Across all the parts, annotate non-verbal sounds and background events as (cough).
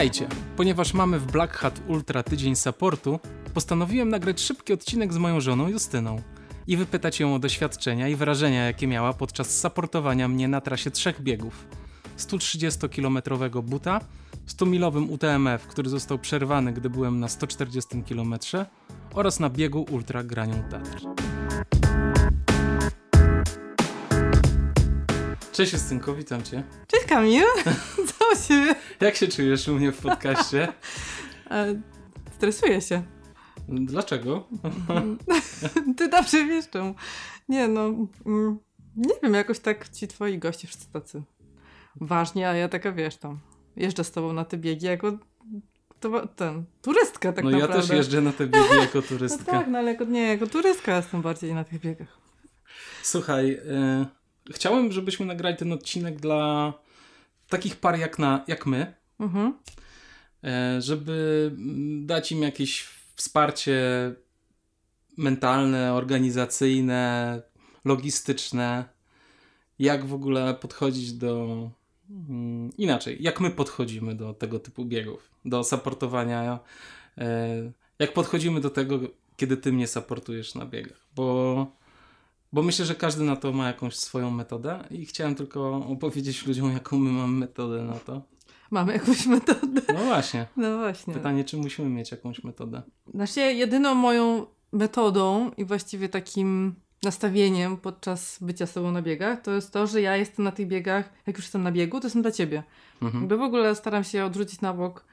Witajcie! Ponieważ mamy w Black Hat Ultra tydzień supportu, postanowiłem nagrać szybki odcinek z moją żoną Justyną i wypytać ją o doświadczenia i wrażenia, jakie miała podczas supportowania mnie na trasie trzech biegów. 130-kilometrowego buta, 100-milowym UTMF, który został przerwany, gdy byłem na 140 km oraz na biegu Ultra Granią Tatr. Cześć Justynko, witam Cię. Cześć Kamil, (laughs) co się... Jak się czujesz u mnie w podcaście? (laughs) E, stresuję się. Dlaczego? (laughs) Ty dobrze wiesz czemu. Nie no, mm, nie wiem, jakoś tak ci twoi goście wszyscy tacy ważni, a ja taka wiesz tam, jeżdżę z tobą na te biegi jako to, ten, turystka tak no naprawdę. No ja też jeżdżę na te biegi jako No turystka. tak, no ale jako, nie, jako turystka jestem bardziej na tych biegach. Słuchaj, y, chciałem, żebyśmy nagrali ten odcinek dla takich par jak, na, jak my, Mhm. y, żeby dać im jakieś wsparcie mentalne, organizacyjne, logistyczne, jak w ogóle podchodzić do mm, inaczej, jak my podchodzimy do tego typu biegów, do supportowania, y, jak podchodzimy do tego, kiedy ty mnie supportujesz na biegach, bo bo myślę, że każdy na to ma jakąś swoją metodę i chciałem tylko opowiedzieć ludziom, jaką my mamy metodę na to. Mamy jakąś metodę. No właśnie. No właśnie. Pytanie, czy musimy mieć jakąś metodę? Znaczy, jedyną moją metodą i właściwie takim nastawieniem podczas bycia z tobą na biegach, to jest to, że ja jestem na tych biegach, jak już jestem na biegu, to jestem dla ciebie. Mhm. Jakby w ogóle staram się odrzucić na bok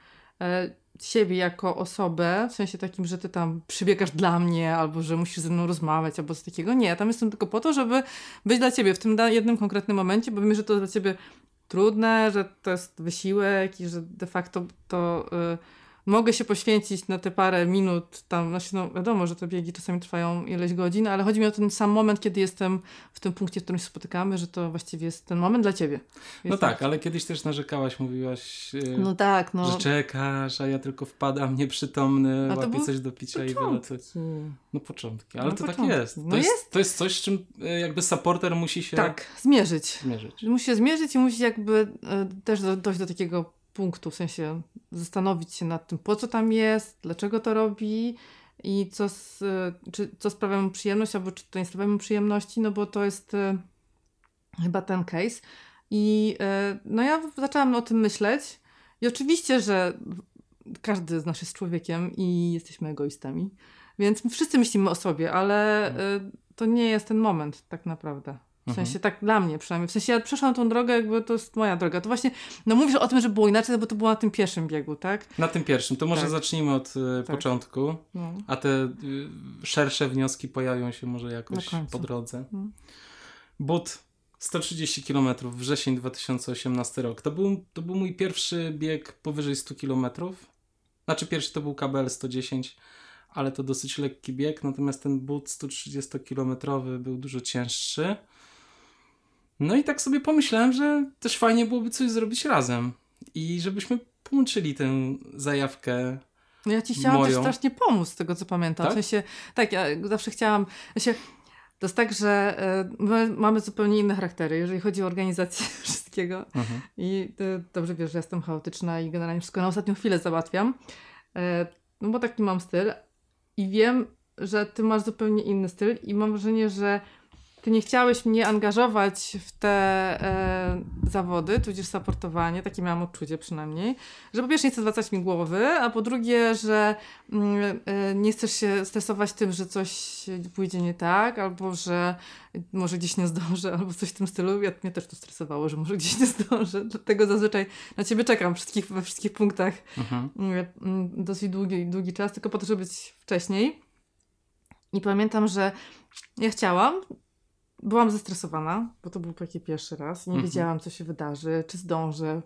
siebie jako osobę, w sensie takim, że ty tam przybiegasz dla mnie, albo że musisz ze mną rozmawiać, albo coś takiego. Nie, tam jestem tylko po to, żeby być dla ciebie w tym jednym konkretnym momencie, bo wiem, że to dla ciebie trudne, że to jest wysiłek i że de facto to y, mogę się poświęcić na te parę minut tam, znaczy no wiadomo, że te biegi czasami trwają ileś godzin, ale chodzi mi o ten sam moment, kiedy jestem w tym punkcie, w którym się spotykamy, że to właściwie jest ten moment dla ciebie. No Jest tak, ale kiedyś też narzekałaś, mówiłaś, yy, No tak, no. że czekasz, a ja tylko wpadam nieprzytomny, łapię coś do picia i Początki. wylecę. No początki, ale No to tak początki. jest. To, No jest. jest. to jest coś, z czym yy, jakby supporter musi się Tak, zmierzyć. zmierzyć. Musi się zmierzyć i musi jakby e, też do, dojść do takiego punktu, w sensie zastanowić się nad tym, po co tam jest, dlaczego to robi i co, z, e, czy, co sprawia mu przyjemność, albo czy to nie sprawia mu przyjemności, no bo to jest e, chyba ten case. I e, no ja zaczęłam o tym myśleć i oczywiście, że każdy z nas jest człowiekiem i jesteśmy egoistami, więc wszyscy myślimy o sobie, ale to nie jest ten moment tak naprawdę. W Mhm. sensie tak dla mnie przynajmniej. W sensie ja przeszłam tą drogę, jakby to jest moja droga. To właśnie, no mówisz o tym, że było inaczej, bo to było na tym pierwszym biegu, tak? Na tym pierwszym, to może Tak. zacznijmy od yy, Tak. początku, No. a te yy, szersze wnioski pojawią się może jakoś po drodze. Mhm. But 130 km, wrzesień 2018 rok. To był, to był mój pierwszy bieg powyżej 100 km. Znaczy pierwszy to był KBL 110, ale to dosyć lekki bieg, natomiast ten but 130 km był dużo cięższy. No i tak sobie pomyślałem, że też fajnie byłoby coś zrobić razem i żebyśmy połączyli tę zajawkę. No ja ci chciałam też Moją. strasznie pomóc, z tego co pamiętam. Tak? W sensie, tak, ja zawsze chciałam. Sensie, to jest tak, że e, my mamy zupełnie inne charaktery, jeżeli chodzi o organizację (laughs) wszystkiego. Mhm. I ty dobrze wiesz, że jestem chaotyczna i generalnie wszystko na ostatnią chwilę załatwiam. E, no bo taki mam styl. I wiem, że ty masz zupełnie inny styl i mam wrażenie, że ty nie chciałeś mnie angażować w te e, zawody, tudzież supportowanie, takie miałam odczucie przynajmniej, że po pierwsze nie chcesz zwracać mi głowy, a po drugie, że mm, e, nie chcesz się stresować tym, że coś pójdzie nie tak, albo że może gdzieś nie zdążę, albo coś w tym stylu. Ja, mnie też to stresowało, że może gdzieś nie zdążę, dlatego zazwyczaj na ciebie czekam wszystkich, we wszystkich punktach Mhm. mm, mm, dosyć długi, długi czas, tylko po to, żeby być wcześniej. I pamiętam, że ja chciałam, byłam zestresowana, bo to był taki pierwszy raz. Nie Mhm. wiedziałam, co się wydarzy, czy zdążę,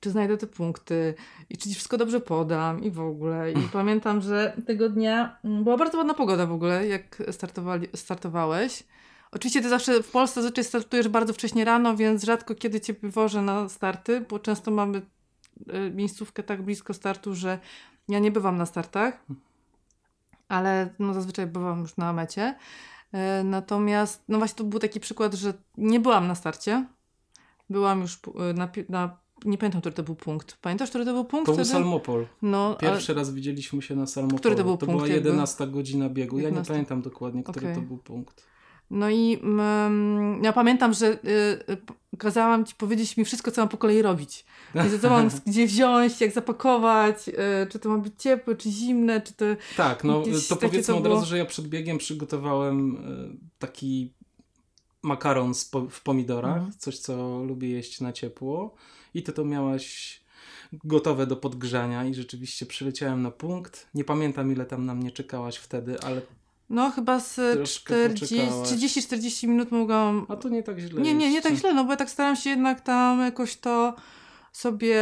czy znajdę te punkty i czy wszystko dobrze podam i w ogóle. I pamiętam, że tego dnia mm, była bardzo ładna pogoda w ogóle, jak startowali, startowałeś. Oczywiście ty zawsze w Polsce zazwyczaj startujesz bardzo wcześnie rano, więc rzadko kiedy cię wywożę na starty, bo często mamy y, miejscówkę tak blisko startu, że ja nie bywam na startach, ale no zazwyczaj bywam już na mecie. E, Natomiast, no właśnie to był taki przykład, że nie byłam na starcie. Byłam już pu- na, na nie pamiętam, który to był punkt. Pamiętasz, który to był punkt To był wtedy? Salmopol. No, ale Pierwszy raz widzieliśmy się na Salmopolu. Który to był to punkt była jakby? 11 godzina biegu. Ja nie 11. pamiętam dokładnie, który Okej. to był punkt. No i mm, ja pamiętam, że y, y, kazałam ci powiedzieć mi wszystko, co mam po kolei robić. Więc co mam (laughs) gdzie wziąć, jak zapakować, y, czy to ma być ciepłe, czy zimne, czy to... Tak, no to powiedzmy to od było- razu, że ja przed biegiem przygotowałem e, taki makaron w pomidorach, Mhm. coś co lubię jeść na ciepło i ty to miałaś gotowe do podgrzania i rzeczywiście przyleciałem na punkt. Nie pamiętam ile tam na mnie czekałaś wtedy, ale No chyba z Troszkę 40 poczekałaś. 30-40 minut mogłam... a to nie tak źle Nie, nie, nie tak źle, no bo ja tak staram się jednak tam jakoś to sobie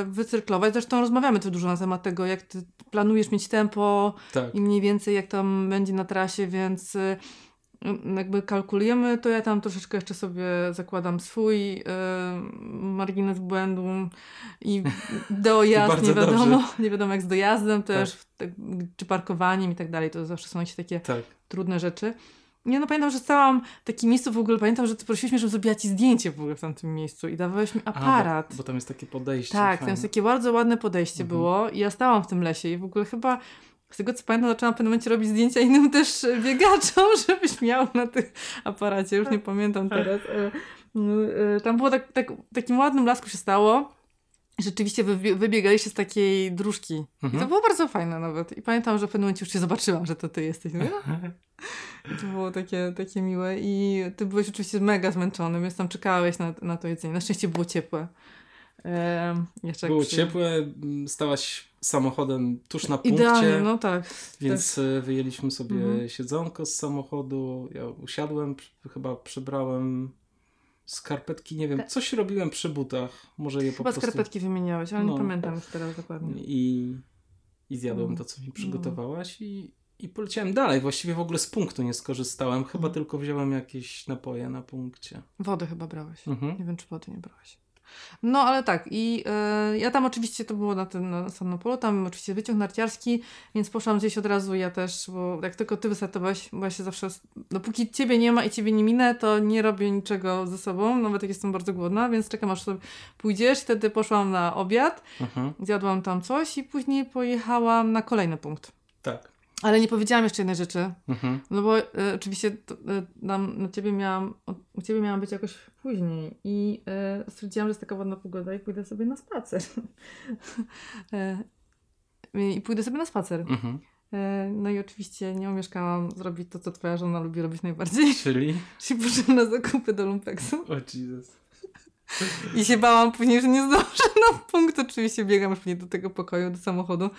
y, wycyrklować. Zresztą rozmawiamy tu dużo na temat tego, jak ty planujesz mieć tempo, Tak. i mniej więcej jak tam będzie na trasie, więc y, jakby kalkulujemy, to ja tam troszeczkę jeszcze sobie zakładam swój y, margines błędu i dojazd, (laughs) nie wiadomo, dobrze. (laughs) nie wiadomo jak z dojazdem też, tak, czy parkowaniem i tak dalej, to zawsze są jakieś takie Tak. trudne rzeczy. Nie no, pamiętam, że stałam w takim miejscu w ogóle, pamiętam, że ty prosiłeś mnie, żebym zrobiła ci zdjęcie w ogóle w tamtym miejscu i dawałeś mi A, aparat. bo, bo tam jest takie podejście. Tak, tam fajne. jest takie bardzo ładne podejście Mhm. było i ja stałam w tym lesie i w ogóle chyba z tego co pamiętam zaczęłam w pewnym momencie robić zdjęcia innym też biegaczom, (laughs) żebyś miał na tym aparacie, już nie pamiętam teraz. e, no, e, Tam było tak, tak, takim ładnym lasku się stało. Rzeczywiście wy, wybiegaliście z takiej dróżki. I to Mhm. było bardzo fajne nawet. I pamiętam, że w pewnym momencie już cię zobaczyłam, że to ty jesteś. "A". (laughs) to było takie, takie miłe. I ty byłeś oczywiście mega zmęczony, więc tam czekałeś na, na to jedzenie. Na szczęście było ciepłe. Jeszcze Było przy- ciepłe, stałaś samochodem tuż na punkcie. Idealnie, no tak. Więc e, wyjęliśmy sobie Mhm. siedzonko z samochodu. Ja usiadłem, chyba przybrałem skarpetki, nie wiem, Tak. coś robiłem przy butach. Może je po Chyba prostu. skarpetki wymieniałeś, ale No. nie pamiętam już teraz dokładnie. I, I zjadłem Mm. to, co mi przygotowałaś i, i poleciałem dalej. Właściwie w ogóle z punktu nie skorzystałem. Chyba Mhm. tylko wziąłem jakieś napoje na punkcie. Wodę chyba brałeś. Mhm. Nie wiem, czy wody nie brałeś. No, ale tak. I e, ja tam oczywiście, to było na tym na Sanopolu, tam oczywiście wyciąg narciarski, więc poszłam gdzieś od razu ja też, bo jak tylko ty wystartowałeś, bo ja się zawsze, dopóki ciebie nie ma i ciebie nie minę, to nie robię niczego ze sobą, nawet jak jestem bardzo głodna, więc czekam aż sobie pójdziesz. Wtedy poszłam na obiad, Mhm. zjadłam tam coś i później pojechałam na kolejny punkt. Tak. Ale nie powiedziałam jeszcze jednej rzeczy, Mhm. no bo e, oczywiście to, e, nam, na ciebie miałam, o, u ciebie miałam być jakoś później i e, stwierdziłam, że jest taka ładna pogoda i pójdę sobie na spacer. (laughs) I pójdę sobie na spacer. Mhm. No i oczywiście nie omieszkałam zrobić to, co twoja żona lubi robić najbardziej, Czyli? (laughs) czyli poszłam na zakupy do lumpeksu O Jesus. I się bałam później, że nie zdążę na punkt. Oczywiście biegam już później do tego pokoju, do samochodu.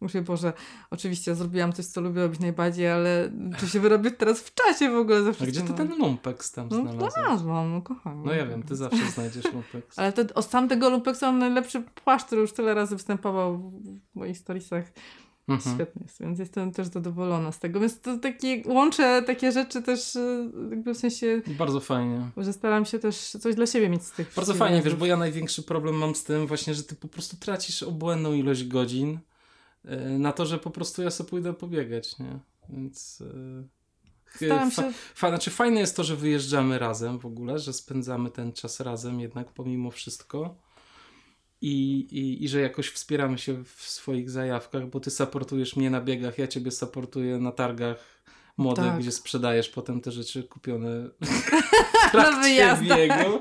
Mówię, Boże, oczywiście zrobiłam coś, co lubię robić najbardziej, ale czy się wyrobię teraz w czasie w ogóle ze A gdzie ty ten lumpeks tam No znalazłeś? znalazłam, no kochanie. No ja wiem, ty zawsze znajdziesz lumpeks. Ale te, o sam tego lumpeksu mam najlepszy płaszcz, który już tyle razy występował w, moich storiesach. Mhm. Świetny jest, więc jestem też zadowolona z tego. Więc to takie, łączę takie rzeczy też y, jakby w sensie, Bardzo fajnie. że staram się też coś dla siebie mieć z tych Bardzo fajnie, wiesz, bo ja największy problem mam z tym właśnie, że ty po prostu tracisz obłędną ilość godzin e, na to, że po prostu ja sobie pójdę pobiegać, nie? Więc... e, Staram fa- się, Fa- znaczy fajne jest to, że wyjeżdżamy razem w ogóle, że spędzamy ten czas razem jednak pomimo wszystko i, i, i że jakoś wspieramy się w swoich zajawkach, bo ty supportujesz mnie na biegach, ja ciebie supportuję na targach młodych, Tak. gdzie sprzedajesz potem te rzeczy kupione (laughs) w trakcie biegu.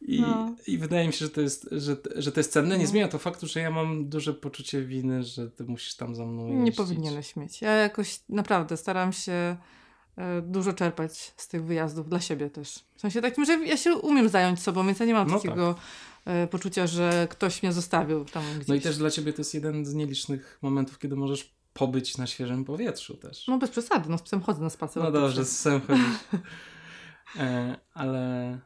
I, No. I wydaje mi się, że to jest, że, że to jest cenne. Nie No. zmienia to faktu, że ja mam duże poczucie winy, że ty musisz tam za mną jeździć. nie powinieneś mieć. Ja jakoś naprawdę staram się dużo czerpać z tych wyjazdów dla siebie też. W sensie takim, że ja się umiem zająć sobą, więc ja nie mam No takiego e, poczucia, że ktoś mnie zostawił tam gdzieś. No i też dla ciebie to jest jeden z nielicznych momentów, kiedy możesz pobyć na świeżym powietrzu też. No bez przesady, no z psem chodzę na spacer. No dobrze, z psem chodzisz. (laughs) E, ale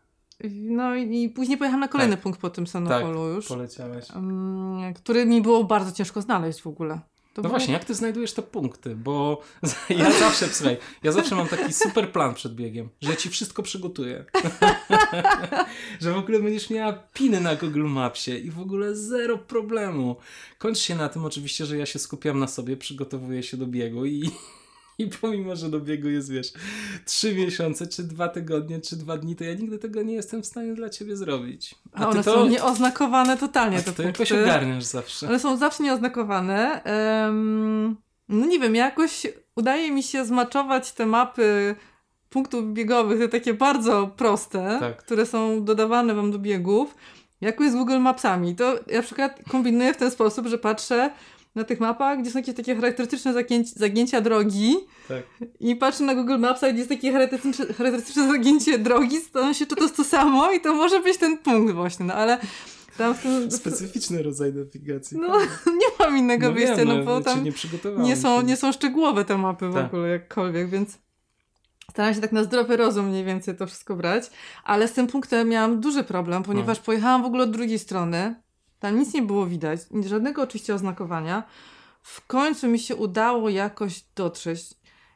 No i, później pojechałam na kolejny Tak. punkt po tym Sanopolu już, poleciałeś. mm, który mi było bardzo ciężko znaleźć w ogóle. To No było- właśnie, jak ty znajdujesz te punkty? Bo (laughs) ja zawsze, słuchaj, ja zawsze mam taki super plan przed biegiem, że ja ci wszystko przygotuję. (laughs) że w ogóle będziesz miała piny na Google Mapsie i w ogóle zero problemu. Kończy się na tym oczywiście, że ja się skupiam na sobie, przygotowuję się do biegu i, I pomimo, że do biegu jest, wiesz, trzy miesiące, czy dwa tygodnie, czy dwa dni, to ja nigdy tego nie jestem w stanie dla ciebie zrobić. A, one to, są nieoznakowane totalnie. A te to jakoś ogarniasz zawsze. One są zawsze nieoznakowane. Um, no nie wiem, jakoś udaje mi się zmaczować te mapy punktów biegowych, te takie bardzo proste, tak. które są dodawane wam do biegów, jakoś z Google Mapsami. To ja na przykład kombinuję w ten sposób, że patrzę na tych mapach, gdzie są jakieś takie charakterystyczne zagięcia, zagięcia drogi tak. i patrzę na Google Mapsach, gdzie jest takie charakterystyczne, charakterystyczne zagięcie drogi, zastanawiam się, czy to jest to samo i to może być ten punkt właśnie, no ale tam w tym... Specyficzny rodzaj nawigacji. No, (laughs) nie mam innego no wyjścia, no bo tam nie, nie, są, nie są szczegółowe te mapy w tak. ogóle jakkolwiek, więc staram się tak na zdrowy rozum mniej więcej to wszystko brać, ale z tym punktem miałam duży problem, ponieważ no. pojechałam w ogóle od drugiej strony, tam nic nie było widać, żadnego oczywiście oznakowania. W końcu mi się udało jakoś dotrzeć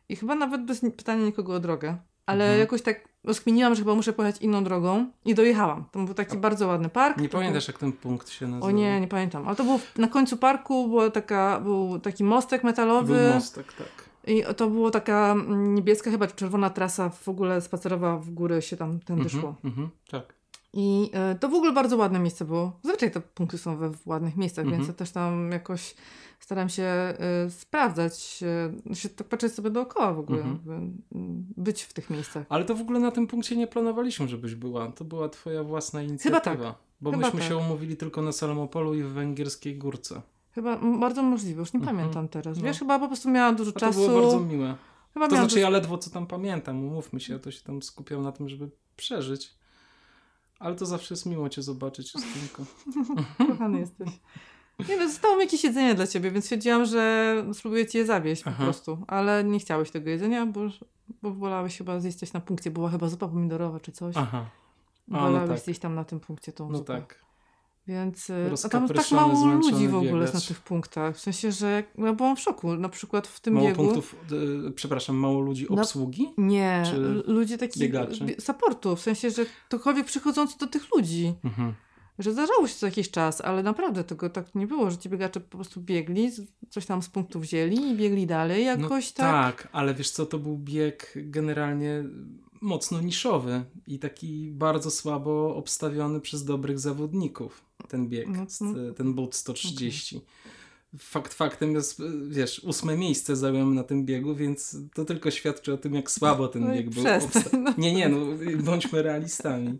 i chyba nawet bez pytania nikogo o drogę, ale mhm. jakoś tak rozkminiłam, że chyba muszę pojechać inną drogą i dojechałam. To był taki A, bardzo ładny park. Nie pamiętasz, był... jak ten punkt się nazywał? O nie, nie pamiętam. Ale to był na końcu parku, była taka, był taki mostek metalowy. Był mostek, tak. I to była taka niebieska, chyba czerwona trasa w ogóle spacerowa w górę się tam tędy mm -hmm, szło. Mm -hmm, tak. I e, to w ogóle bardzo ładne miejsce było. Zazwyczaj te punkty są we ładnych miejscach, -hmm. więc ja też tam jakoś staram się y, sprawdzać, y, się tak patrzeć sobie dookoła w ogóle, mhm. być w tych miejscach. Ale to w ogóle na tym punkcie nie planowaliśmy, żebyś była. To była twoja własna inicjatywa. Chyba tak. Bo Chyba myśmy tak. się umówili tylko na Salomopolu i w Węgierskiej Górce. Chyba bardzo możliwe, już nie mhm. pamiętam teraz. No. Wiesz, chyba po prostu miałam dużo A czasu. To było bardzo miłe. Chyba to znaczy dużo... ja ledwo co tam pamiętam, umówmy się, ja to się tam skupiam na tym, żeby przeżyć. Ale to zawsze jest miło cię zobaczyć, Justynko. (laughs) Kochany jesteś. Nie no, zostało mi jakieś jedzenie dla ciebie, więc stwierdziłam, że spróbuję ci je zawieść Aha. po prostu. Ale nie chciałeś tego jedzenia, bo, bo wolałeś chyba zjeść coś na punkcie. Była chyba zupa pomidorowa czy coś. Aha. A, wolałeś no tak. zjeść tam na tym punkcie tą no zupę. tak. Więc e, a tam tak mało ludzi w ogóle jest na tych punktach. W sensie, że ja byłam w szoku. Na przykład w tym mało biegu... punktów, y, przepraszam, mało ludzi obsługi? No, nie, ludzie takich supportu. W sensie, że ktokolwiek przychodzący do tych ludzi. Mhm że zdarzało się co jakiś czas, ale naprawdę tego tak nie było, że ci biegacze po prostu biegli, coś tam z punktu wzięli i biegli dalej jakoś no, tak. Tak, ale wiesz co, to był bieg generalnie mocno niszowy i taki bardzo słabo obstawiony przez dobrych zawodników ten bieg, no, no. ten boot 130. Okay. Fakt faktem jest, wiesz, ósme miejsce zająłem na tym biegu, więc to tylko świadczy o tym, jak słabo ten no bieg był. Obsta- nie, nie, no bądźmy realistami.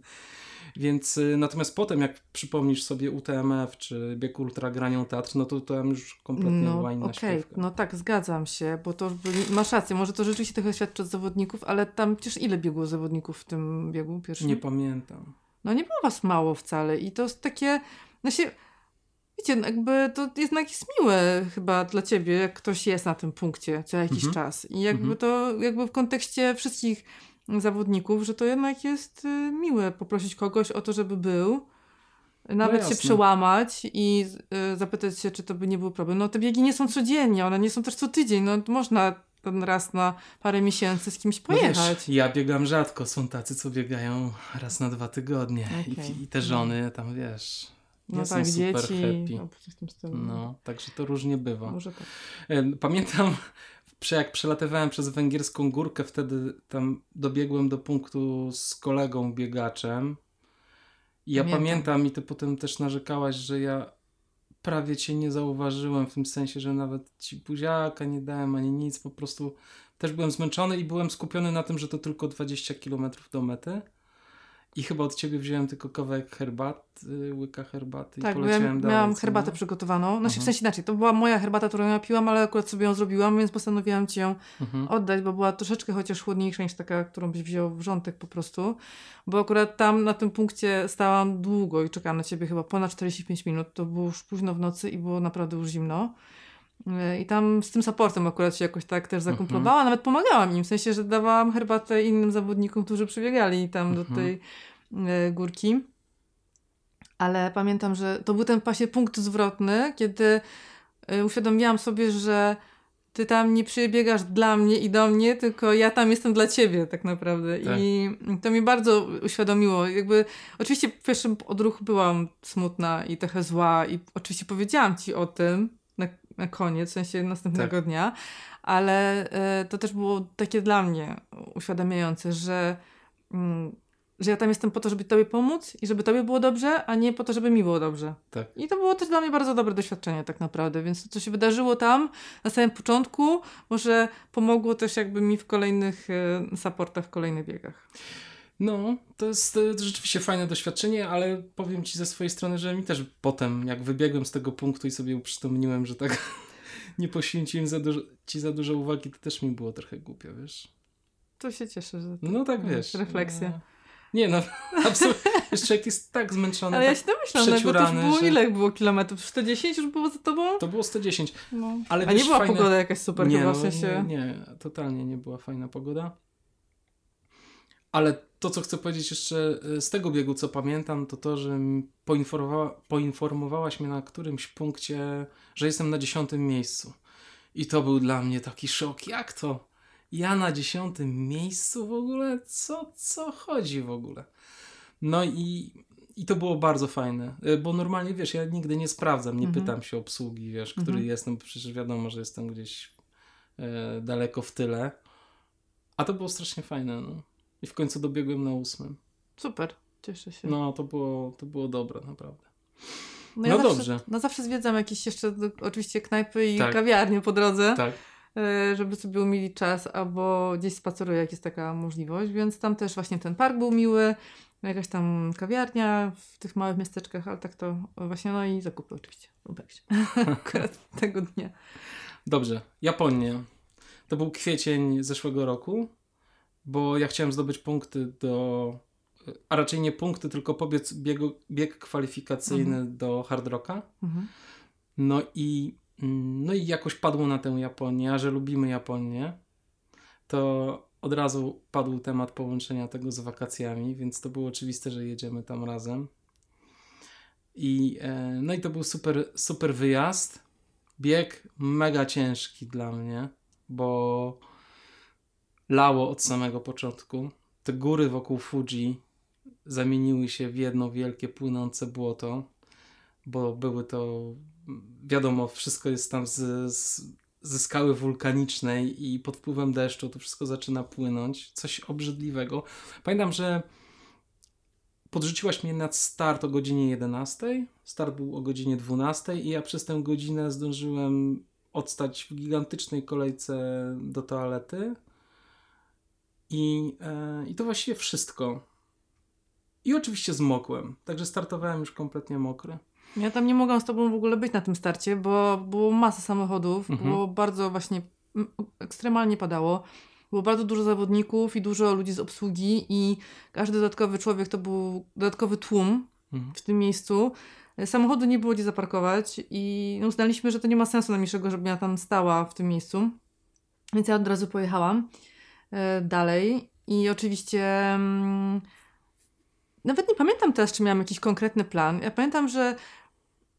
Więc y, natomiast potem, jak przypomnisz sobie UTMF czy bieg ultra granią Tatr, no to tam już kompletnie no, była inna okay. No tak, zgadzam się, bo to masz rację, może to rzeczywiście trochę świadczy od zawodników, ale tam przecież ile biegło zawodników w tym biegu pierwszym? Nie pamiętam. No nie było was mało wcale i to jest takie, no się... Wiecie, no jakby to jednak jest miłe chyba dla ciebie, jak ktoś jest na tym punkcie co jakiś mhm. czas. I jakby mhm. to jakby w kontekście wszystkich zawodników, że to jednak jest y, miłe poprosić kogoś o to, żeby był. Nawet no się przełamać i y, zapytać się, czy to by nie był problem. No te biegi nie są codziennie, one nie są też co tydzień. No można ten raz na parę miesięcy z kimś pojechać. No wiesz, ja biegam rzadko, są tacy, co biegają raz na dwa tygodnie. Okay. I, I, te żony tam, wiesz, nie no są tak, super dzieci, happy. No, no, także to różnie bywa. Może tak. Pamiętam (laughs) jak przelatywałem przez węgierską górkę, wtedy tam dobiegłem do punktu z kolegą biegaczem. I ja pamiętam, pamiętam i ty potem też narzekałaś, że ja prawie cię nie zauważyłem w tym sensie, że nawet ci buziaka nie dałem ani nic, po prostu też byłem zmęczony i byłem skupiony na tym, że to tylko 20 km do mety. I chyba od ciebie wziąłem tylko kawałek herbaty, łyka herbaty tak, i poleciałem ja dalej. miałam herbatę przygotowaną. Znaczy, w sensie inaczej, to była moja herbata, którą ja piłam, ale akurat sobie ją zrobiłam, więc postanowiłam ci ją mhm. oddać, bo była troszeczkę chociaż chłodniejsza niż taka, którą byś wziął w rządek po prostu. Bo akurat tam na tym punkcie stałam długo i czekałam na ciebie chyba ponad 45 minut. To było już późno w nocy i było naprawdę już zimno. I tam z tym supportem akurat się jakoś tak też zakumplowała, mhm. nawet pomagałam im, w sensie, że dawałam herbatę innym zawodnikom, którzy przybiegali tam do mhm. tej e, górki. Ale pamiętam, że to był ten pasie punkt zwrotny, kiedy e, uświadomiłam sobie, że ty tam nie przybiegasz dla mnie i do mnie, tylko ja tam jestem dla ciebie tak naprawdę. Tak. I to mi bardzo uświadomiło. Jakby, oczywiście w pierwszym odruchu byłam smutna i trochę zła i oczywiście powiedziałam ci o tym, koniec, w sensie następnego tak. dnia, ale e, to też było takie dla mnie uświadamiające, że, mm, że ja tam jestem po to, żeby Tobie pomóc i żeby Tobie było dobrze, a nie po to, żeby mi było dobrze. Tak. I to było też dla mnie bardzo dobre doświadczenie tak naprawdę, więc to, co się wydarzyło tam na samym początku, może pomogło też jakby mi w kolejnych e, supportach, w kolejnych biegach. No, to jest rzeczywiście fajne doświadczenie, ale powiem Ci ze swojej strony, że mi też potem, jak wybiegłem z tego punktu i sobie uprzytomniłem, że tak (laughs) nie poświęciłem za dużo, Ci za dużo uwagi, to też mi było trochę głupio, wiesz? To się cieszę, że No tak, wiesz. Refleksja. No. Nie no, (laughs) absolutnie. Człowiek jest tak zmęczony, Ale tak ja się domyślam, no, bo to już było że... ile było kilometrów? 110 już było za tobą? To było 110. No. Ale A wiesz, nie była fajne... pogoda jakaś super nie, chyba, w no, sensie... Nie, nie, totalnie nie była fajna pogoda. Ale to, co chcę powiedzieć jeszcze y, z tego biegu, co pamiętam, to to, że poinformowa poinformowałaś mnie na którymś punkcie, że jestem na dziesiątym miejscu. I to był dla mnie taki szok. Jak to? Ja na dziesiątym miejscu w ogóle? Co, co chodzi w ogóle? No i, i to było bardzo fajne, y, bo normalnie, wiesz, ja nigdy nie sprawdzam, nie mhm. pytam się obsługi, wiesz, który mhm. jestem, przecież wiadomo, że jestem gdzieś e, daleko w tyle. A to było strasznie fajne, no. I w końcu dobiegłem na ósmym. Super, cieszę się. No, to było, to było dobre, naprawdę. No, ja no zawsze, dobrze. No zawsze zwiedzam jakieś jeszcze oczywiście knajpy i tak. kawiarnie po drodze. Tak. E, żeby sobie umilić czas, albo gdzieś spaceruję, jak jest taka możliwość, więc tam też właśnie ten park był miły, jakaś tam kawiarnia w tych małych miasteczkach, ale tak to właśnie, no i zakupy oczywiście (laughs) akurat tego dnia. Dobrze, Japonia. To był kwiecień zeszłego roku bo ja chciałem zdobyć punkty do, a raczej nie punkty, tylko pobiec biegu, bieg kwalifikacyjny mhm. do Hard Rocka. Mhm. No i no i jakoś padło na tę Japonię, a że lubimy Japonię, to od razu padł temat połączenia tego z wakacjami, więc to było oczywiste, że jedziemy tam razem. I, e, no i to był super, super wyjazd. Bieg mega ciężki dla mnie, bo lało od samego początku. Te góry wokół Fuji zamieniły się w jedno wielkie płynące błoto, bo były to, wiadomo, wszystko jest tam z, z, ze skały wulkanicznej i pod wpływem deszczu to wszystko zaczyna płynąć. Coś obrzydliwego. Pamiętam, że podrzuciłaś mnie na start o godzinie 11. Start był o godzinie 12 i ja przez tę godzinę zdążyłem odstać w gigantycznej kolejce do toalety i, e, I to właściwie wszystko. I oczywiście zmokłem, także startowałem już kompletnie mokry. Ja tam nie mogłam z tobą w ogóle być na tym starcie, bo było masa samochodów, mhm. było bardzo właśnie ekstremalnie padało. Było bardzo dużo zawodników i dużo ludzi z obsługi i każdy dodatkowy człowiek to był dodatkowy tłum mhm. w tym miejscu. Samochodu nie było gdzie zaparkować i uznaliśmy, że to nie ma sensu najmniejszego, żebym ja tam stała w tym miejscu. Więc ja od razu pojechałam. E, dalej. I oczywiście mm, nawet nie pamiętam teraz, czy miałam jakiś konkretny plan. Ja pamiętam, że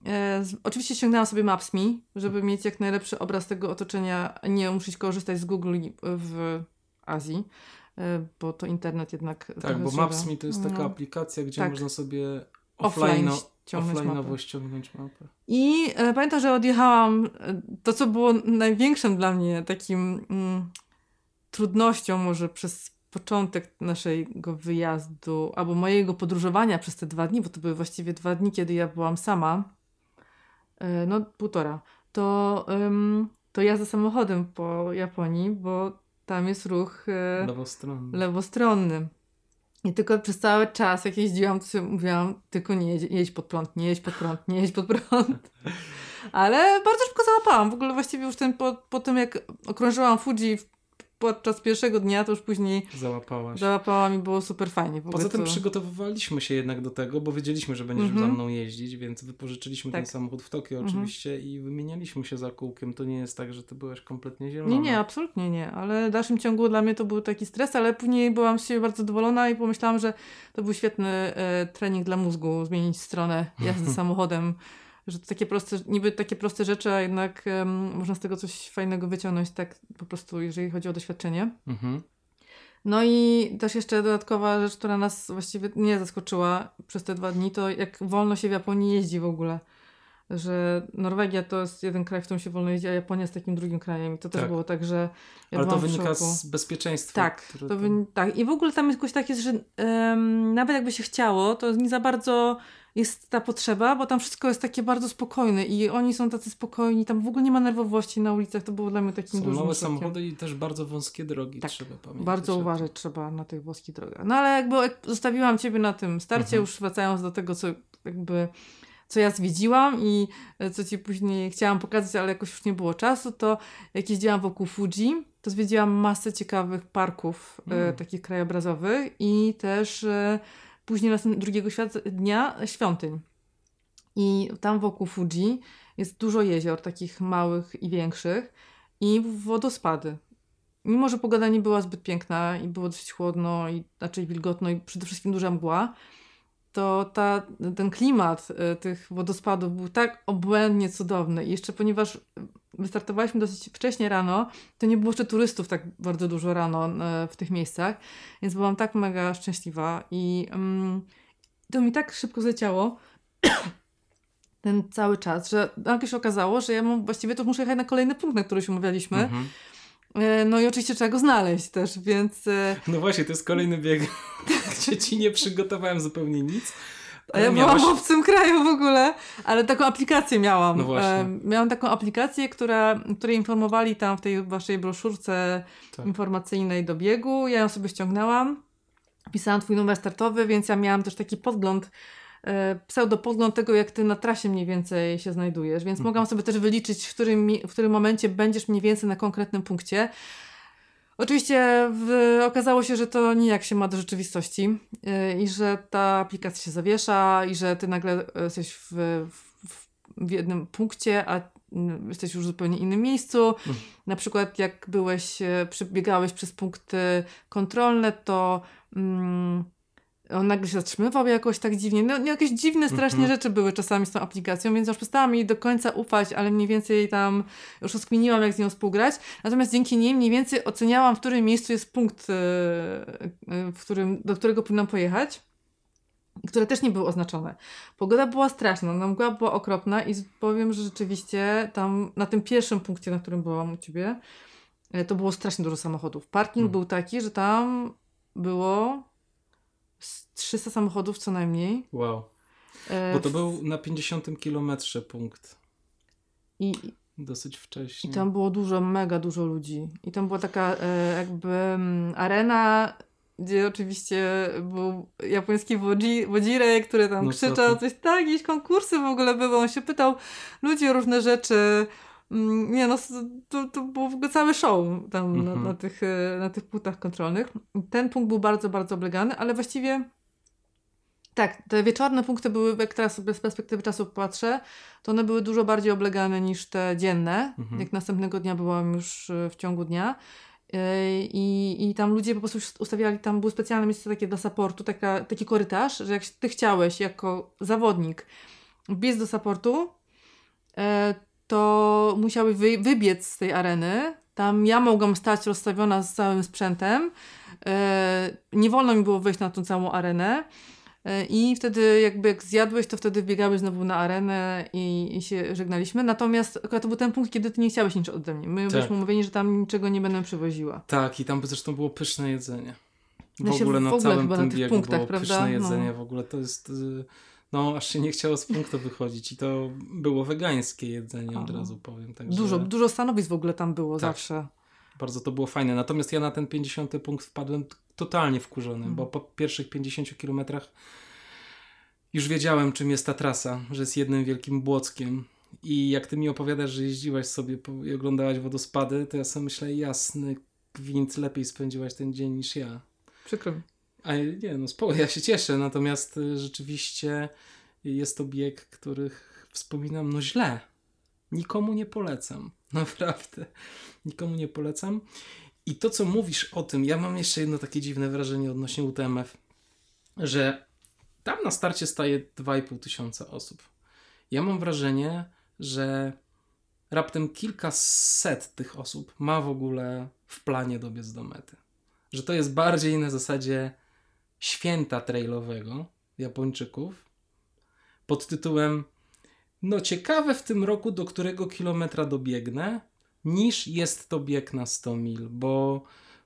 e, oczywiście ściągnęłam sobie Maps.me, żeby mieć jak najlepszy obraz tego otoczenia, nie musieć korzystać z Google w Azji, e, bo to internet jednak. Tak, bo Maps.me to jest taka no. aplikacja, gdzie tak. można sobie offline, ściągnąć, mapę. ściągnąć mapę. I e, pamiętam, że odjechałam. To, co było największym dla mnie takim. Mm, trudnością może przez początek naszego wyjazdu, albo mojego podróżowania przez te dwa dni, bo to były właściwie dwa dni, kiedy ja byłam sama, e, no półtora, to, to jazda samochodem po Japonii, bo tam jest ruch e, lewostronny. lewostronny. I tylko przez cały czas, jak jeździłam, to mówiłam, tylko nie jedź, jedź pod prąd, nie jedź pod prąd, nie jedź pod prąd. (laughs) Ale bardzo szybko załapałam. W ogóle właściwie już ten, po, po tym, jak okrążyłam Fuji podczas pierwszego dnia to już później załapałaś. załapałam i było super fajnie. Poza tym to... przygotowywaliśmy się jednak do tego, bo wiedzieliśmy, że będziesz mm -hmm. za mną jeździć, więc wypożyczyliśmy tak. ten samochód w Tokio mm -hmm. oczywiście i wymienialiśmy się za kółkiem. To nie jest tak, że ty byłeś kompletnie zielona. Nie, nie, absolutnie nie, ale w dalszym ciągu dla mnie to był taki stres, ale później byłam z siebie bardzo zadowolona i pomyślałam, że to był świetny e, trening dla mózgu, zmienić stronę jazdy (laughs) samochodem że to takie proste, niby takie proste rzeczy, a jednak um, można z tego coś fajnego wyciągnąć, tak po prostu, jeżeli chodzi o doświadczenie. Mhm. No i też jeszcze dodatkowa rzecz, która nas właściwie nie zaskoczyła przez te dwa dni, to jak wolno się w Japonii jeździ w ogóle. że Norwegia to jest jeden kraj, w którym się wolno jeździ, a Japonia jest takim drugim krajem. I to też Tak. było tak, że. Ja Ale to wynika z bezpieczeństwa. Tak, to tam- wy... tak. I w ogóle tam jest jakoś tak jest, że em, nawet jakby się chciało, to nie za bardzo jest ta potrzeba, bo tam wszystko jest takie bardzo spokojne i oni są tacy spokojni, tam w ogóle nie ma nerwowości na ulicach, to było dla mnie takim Są dużym małe szokiem. samochody i też bardzo wąskie drogi, Tak, trzeba pamiętać. Bardzo uważać trzeba na tych włoskich drogach. No ale jakby jak zostawiłam Ciebie na tym starcie, Mhm. już wracając do tego, co jakby co ja zwiedziłam i e, co Ci później chciałam pokazać, ale jakoś już nie było czasu, to jak jeździłam wokół Fuji, to zwiedziłam masę ciekawych parków e, Mm. takich krajobrazowych i też e, później następnego drugiego świat, dnia świątyń. I tam wokół Fuji jest dużo jezior, takich małych i większych i wodospady. Mimo, że pogoda nie była zbyt piękna i było dosyć chłodno i raczej wilgotno i przede wszystkim duża mgła, to ta, ten klimat e, tych wodospadów był tak obłędnie cudowny. I jeszcze ponieważ wystartowaliśmy dosyć wcześnie rano, to nie było jeszcze turystów tak bardzo dużo rano e, w tych miejscach, więc byłam tak mega szczęśliwa i mm, to mi tak szybko zleciało (coughs) ten cały czas, że nagle się okazało, że ja mam, właściwie to muszę jechać na kolejny punkt, na który się umawialiśmy. Mhm. E, No i oczywiście trzeba go znaleźć też, więc... e, (laughs) No właśnie, to jest kolejny bieg, (laughs) gdzie ci nie przygotowałem zupełnie nic. A ja ale byłam miałaś... w obcym kraju w ogóle, ale taką aplikację miałam. No właśnie. E, Miałam taką aplikację, która, której informowali tam w tej waszej broszurce Tak. informacyjnej do biegu. Ja ją sobie ściągnęłam. Pisałam twój numer startowy, więc ja miałam też taki podgląd, e, pseudopodgląd tego, jak ty na trasie mniej więcej się znajdujesz, więc Mhm. mogłam sobie też wyliczyć, w którym, w którym momencie będziesz mniej więcej na konkretnym punkcie. Oczywiście w, okazało się, że to nijak się ma do rzeczywistości yy, i że ta aplikacja się zawiesza i że ty nagle yy, jesteś w, w, w jednym punkcie, a jesteś już w zupełnie innym miejscu. Mhm. Na przykład jak byłeś, e, przebiegałeś przez punkty kontrolne, to mm, on nagle się zatrzymywał jakoś tak dziwnie. No, jakieś dziwne strasznie Mhm. rzeczy były czasami z tą aplikacją, więc już przestałam jej do końca ufać, ale mniej więcej tam już rozkminiłam, jak z nią współgrać. Natomiast dzięki niej mniej więcej oceniałam, w którym miejscu jest punkt, e, e, w którym, do którego powinnam pojechać. Które też nie były oznaczone. Pogoda była straszna, no, mgła była okropna i powiem, że rzeczywiście tam na tym pierwszym punkcie, na którym byłam u ciebie, e, to było strasznie dużo samochodów. Parking Mhm. był taki, że tam było z 300 samochodów co najmniej. Wow. E, Bo to był na 50 kilometrze punkt. I, Dosyć I wcześnie. tam było dużo, mega dużo ludzi. I tam była taka e, jakby mm, arena, gdzie oczywiście był japoński wodzi, wodzirek, który tam No krzyczał coś, tak, jakieś konkursy w ogóle były. On się pytał ludzi o różne rzeczy. Mm, Nie no, to, to było w ogóle cały show tam na, Mhm. na, tych, e, na tych punktach kontrolnych. Ten punkt był bardzo, bardzo oblegany, ale właściwie tak, te wieczorne punkty były, jak teraz sobie z perspektywy czasu patrzę, to one były dużo bardziej oblegane niż te dzienne. Mhm. Jak następnego dnia byłam już e, w ciągu dnia. E, I, I tam ludzie po prostu ustawiali, tam było specjalne miejsce takie dla supportu, taka, taki korytarz, że jak ty chciałeś jako zawodnik wbiec do supportu, to musiałeś wy, wybiec z tej areny. Tam ja mogłam stać rozstawiona z całym sprzętem. E, nie wolno mi było wejść na tą całą arenę. E, I wtedy jakby jak zjadłeś, to wtedy biegałeś znowu na arenę i, i się żegnaliśmy. Natomiast akurat to był ten punkt, kiedy ty nie chciałeś nic ode mnie. My Tak. byliśmy umówieni, że tam niczego nie będę przywoziła. Tak, i tam zresztą było pyszne jedzenie. W Znaczy, ogóle w na ogóle całym chyba na tym tych biegu punktach, było prawda? pyszne jedzenie. No. W ogóle to jest... y, No, aż się nie chciało z punktu wychodzić. I to było wegańskie jedzenie, od razu powiem. Także Dużo, dużo stanowisk w ogóle tam było Tak. zawsze. Bardzo to było fajne. Natomiast ja na ten 50 punkt wpadłem totalnie wkurzony, Mhm. bo po pierwszych 50 kilometrach już wiedziałem, czym jest ta trasa, że jest jednym wielkim błockiem. I jak ty mi opowiadasz, że jeździłaś sobie i oglądałaś wodospady, to ja sobie myślę, jasny gwint, lepiej spędziłaś ten dzień niż ja. Przykro mi. A nie, no spoko, ja się cieszę, natomiast y, rzeczywiście jest to bieg, których wspominam no źle. Nikomu nie polecam. (laughs) Naprawdę. Nikomu nie polecam. I to, co mówisz o tym, ja mam jeszcze jedno takie dziwne wrażenie odnośnie UTMF, że tam na starcie staje 2,5 tysiąca osób. Ja mam wrażenie, że raptem kilkaset tych osób ma w ogóle w planie dobiec do mety. Że to jest bardziej na zasadzie święta trailowego Japończyków pod tytułem No ciekawe w tym roku, do którego kilometra dobiegnę, niż jest to bieg na 100 mil, bo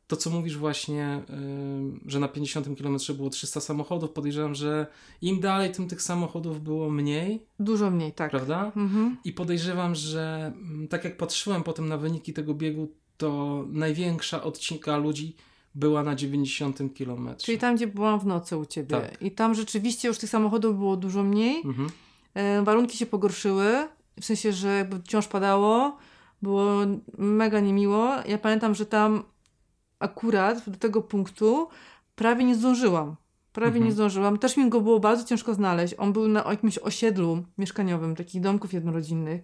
to co mówisz właśnie, yy, że na 50 kilometrze było 300 samochodów, podejrzewam, że im dalej, tym tych samochodów było mniej, Dużo mniej, tak. prawda? Mhm. I podejrzewam, że mm, tak jak patrzyłem potem na wyniki tego biegu, to największa odcinka ludzi była na 90 kilometrze. Czyli tam, gdzie byłam w nocy u ciebie. Tak. I tam rzeczywiście już tych samochodów było dużo mniej. Mhm. E, warunki się pogorszyły, w sensie, że jakby wciąż padało, było mega niemiło. Ja pamiętam, że tam akurat do tego punktu prawie nie zdążyłam. Prawie Mhm. nie zdążyłam. Też mi go było bardzo ciężko znaleźć. On był na jakimś osiedlu mieszkaniowym, takich domków jednorodzinnych.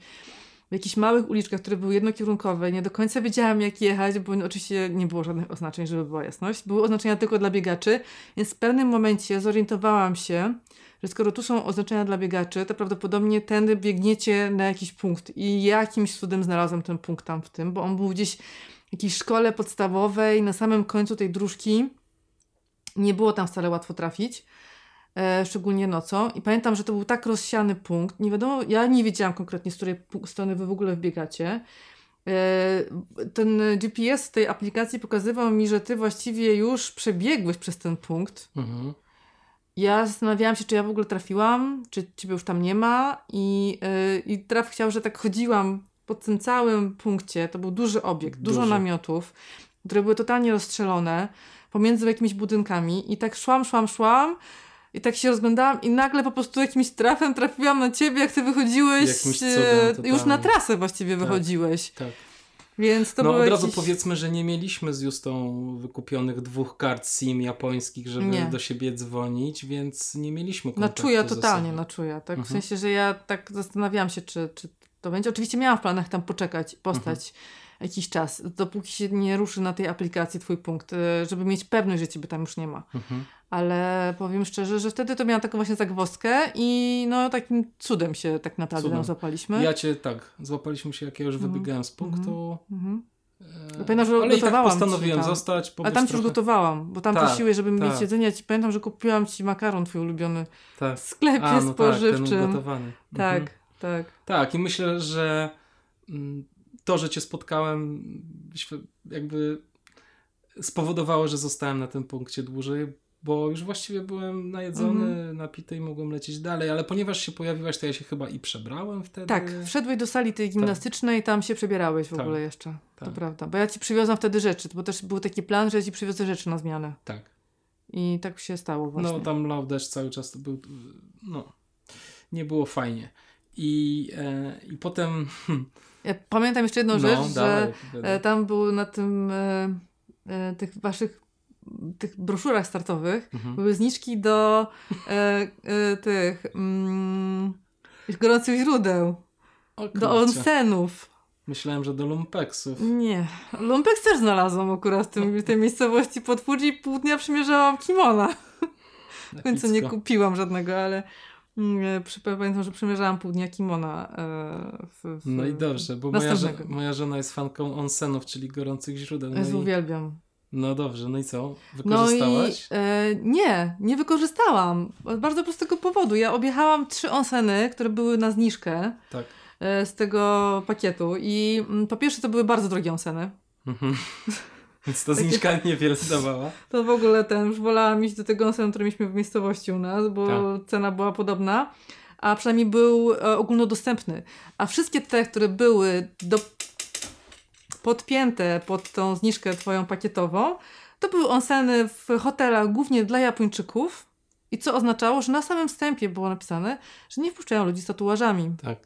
W jakichś małych uliczkach, które były jednokierunkowe. Nie do końca wiedziałam, jak jechać, bo oczywiście nie było żadnych oznaczeń, żeby była jasność. Były oznaczenia tylko dla biegaczy, więc w pewnym momencie zorientowałam się, że skoro tu są oznaczenia dla biegaczy, to prawdopodobnie tędy biegniecie na jakiś punkt. I jakimś cudem znalazłam ten punkt tam w tym, bo on był gdzieś w jakiejś szkole podstawowej, na samym końcu tej dróżki. Nie było tam wcale łatwo trafić, e, szczególnie nocą. I pamiętam, że to był tak rozsiany punkt. Nie wiadomo, ja nie wiedziałam konkretnie, z której strony wy w ogóle wbiegacie. E, Ten GPS tej aplikacji pokazywał mi, że ty właściwie już przebiegłeś przez ten punkt. Mhm. Ja zastanawiałam się, czy ja w ogóle trafiłam, czy ciebie już tam nie ma i, yy, i traf chciał, że tak chodziłam po tym całym punkcie, to był duży obiekt, dużo Duży. namiotów, które były totalnie rozstrzelone pomiędzy jakimiś budynkami i tak szłam, szłam, szłam i tak się rozglądałam i nagle po prostu jakimś trafem trafiłam na ciebie, jak ty wychodziłeś, Jakimś e, cudem już na trasę właściwie Tak. wychodziłeś, Tak. więc to no od razu jakieś... powiedzmy, że nie mieliśmy z Justą wykupionych dwóch kart SIM japońskich, żeby Nie. do siebie dzwonić, więc nie mieliśmy Na kontaktu czuja ze totalnie, sobą. na czuja. Tak? W Mhm. sensie, że ja tak zastanawiałam się, czy, czy to będzie. Oczywiście miałam w planach tam poczekać, postać Mhm. jakiś czas, dopóki się nie ruszy na tej aplikacji twój punkt, e, żeby mieć pewność, że ciebie tam już nie ma. Mhm. Ale powiem szczerze, że wtedy to miałam taką właśnie zagwozdkę i no takim cudem się tak naprawdę Cudem. tam złapaliśmy. Ja cię tak, złapaliśmy się jak ja już Mhm. wybiegałem z punktu. Mhm. e, Pamiętam, że ale i tak postanowiłem tam. zostać. Ale tam ci już trochę- gotowałam, bo tam Tak, prosiłeś, żeby mieć tak. jedzenie. Ja ci pamiętam, że kupiłam ci makaron twój ulubiony Tak. w sklepie A, no tak, spożywczym. ugotowany. tak, Mhm. tak. Tak, i myślę, że mm, to, że cię spotkałem, jakby spowodowało, że zostałem na tym punkcie dłużej, bo już właściwie byłem najedzony, Mhm. napity i mogłem lecieć dalej, ale ponieważ się pojawiłaś, to ja się chyba i przebrałem wtedy. Tak, wszedłeś do sali tej gimnastycznej, tam się przebierałeś w Tak, ogóle jeszcze. To tak. prawda. Bo ja ci przywiozłam wtedy rzeczy, bo też był taki plan, że ja ci przywiozę rzeczy na zmianę. Tak. I tak się stało właśnie. No tam lał deszcz cały czas, to był, no, nie było fajnie. I, e, i potem, Ja pamiętam jeszcze jedną no, rzecz, że dalej, e, tam był na tym e, e, tych waszych tych broszurach startowych Mhm. były zniżki do e, e, tych mm, gorących źródeł, O do onsenów. Myślałem, że do lumpeksów. Nie. Lumpeks też znalazłam akurat w, tym, w tej miejscowości pod Fuji. Pół dnia przymierzałam kimona. W końcu nie kupiłam żadnego, ale mm, przy, pamiętam, że przymierzałam pół dnia kimona. E, w, w, No i dobrze, bo moja, moja żona jest fanką onsenów, czyli gorących źródeł. No, Jezu, i, uwielbiam. No dobrze, no i co? No i Wykorzystałaś? e, nie, nie wykorzystałam. Z bardzo prostego powodu. Ja objechałam trzy onseny, które były na zniżkę Tak. e, z tego pakietu i mm, po pierwsze to były bardzo drogie onseny. Mhm. (laughs) Więc ta Takie- zniżka niewiele dawała. To w ogóle ten, już wolałam iść do tego onsenu, który mieliśmy w miejscowości u nas, bo Tak. cena była podobna, a przynajmniej był e, ogólnodostępny. A wszystkie te, które były do... podpięte pod tą zniżkę twoją pakietową, to były onseny w hotelach głównie dla Japończyków i co oznaczało, że na samym wstępie było napisane, że nie wpuszczają ludzi z tatuażami. Tak.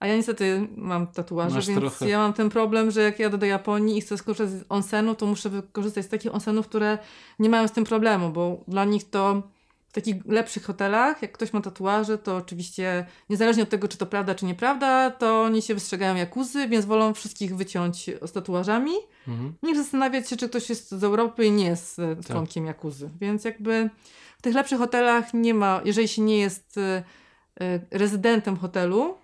A ja niestety mam tatuaże, Masz więc trochę. ja mam ten problem, że jak jadę do Japonii i chcę skorzystać z onsenu, to muszę wykorzystać z takich onsenów, które nie mają z tym problemu, bo dla nich to w takich lepszych hotelach, jak ktoś ma tatuaże, to oczywiście niezależnie od tego, czy to prawda, czy nieprawda, to oni się wystrzegają jakuzy, więc wolą wszystkich wyciąć z tatuażami, Mhm. niż zastanawiać się, czy ktoś jest z Europy i nie jest Tak. członkiem jakuzy. Więc jakby w tych lepszych hotelach nie ma, jeżeli się nie jest e, e, rezydentem hotelu,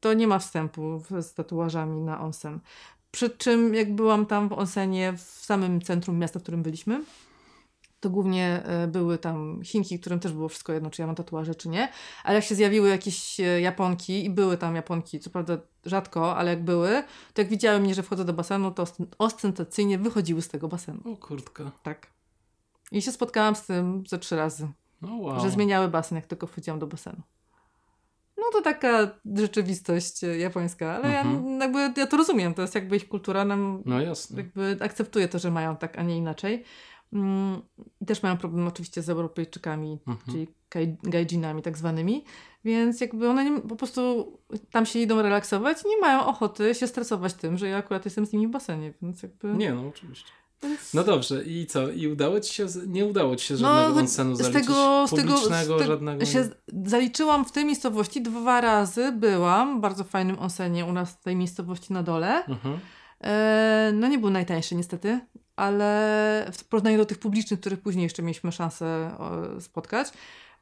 to nie ma wstępu z tatuażami na onsen. Przy czym jak byłam tam w onsenie w samym centrum miasta, w którym byliśmy, to głównie e, były tam Chinki, którym też było wszystko jedno, czy ja mam tatuaże, czy nie. Ale jak się zjawiły jakieś e, Japonki i były tam Japonki, co prawda rzadko, ale jak były, to jak widziały mnie, że wchodzę do basenu, to osten- ostentacyjnie wychodziły z tego basenu. O kurtka. Tak. I się spotkałam z tym ze trzy razy, No wow. że zmieniały basen, jak tylko wchodziłam do basenu. No to taka rzeczywistość e, japońska, ale Mhm. ja jakby ja to rozumiem, to jest jakby ich kultura, nam No jasne. jakby akceptuję to, że mają tak, a nie inaczej. Mm, i też mają problem oczywiście z Europejczykami, Mhm. czyli gaijinami tak zwanymi, więc jakby one nie, po prostu tam się idą relaksować i nie mają ochoty się stresować tym, że ja akurat jestem z nimi w basenie, więc jakby... Nie, no oczywiście. Więc... No dobrze, i co? I udało ci się, nie udało ci się No, żadnego choć onsenu zaliczyć? tego, z tego, Publicznego z te- żadnego? się zaliczyłam w tej miejscowości dwa razy, byłam w bardzo fajnym onsenie u nas w tej miejscowości na dole. Mhm. E, no nie był najtańszy niestety, ale w porównaniu do tych publicznych, których później jeszcze mieliśmy szansę spotkać.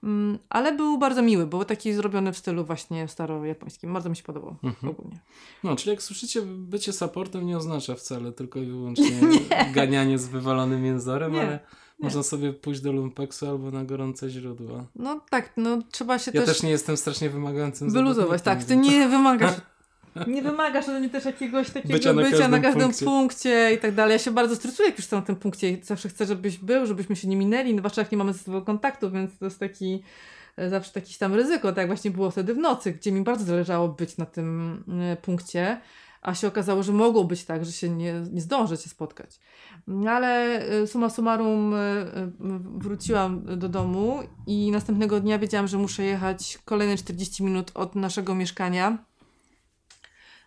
Mm, ale był bardzo miły, był taki zrobiony w stylu właśnie starojapońskim. Bardzo mi się podobał Mhm. ogólnie. No, czyli jak słyszycie, bycie supportem nie oznacza wcale tylko i wyłącznie (laughs) ganianie z wywalonym jęzorem, Nie, ale nie. można sobie pójść do lumpeksu albo na gorące źródła. No tak, no trzeba się Ja też, też nie jestem strasznie wymagającym wyluzować. Tak, ty nie wymagasz (laughs) nie wymagasz ode mnie też jakiegoś takiego Bycia bycia na na każdym każdym, punkcie. punkcie. i tak dalej. Ja się bardzo stresuję, jak już jestem na tym punkcie i zawsze chcę, żebyś był, żebyśmy się nie minęli, no zwłaszcza jak nie mamy ze sobą kontaktu, więc to jest taki e, zawsze jakieś tam ryzyko, tak jak właśnie było wtedy w nocy, gdzie mi bardzo zależało być na tym e, punkcie, a się okazało, że mogło być tak, że się nie, nie zdążę się spotkać. No ale e, summa summarum wróciłam do domu i następnego dnia wiedziałam, że muszę jechać kolejne 40 minut od naszego mieszkania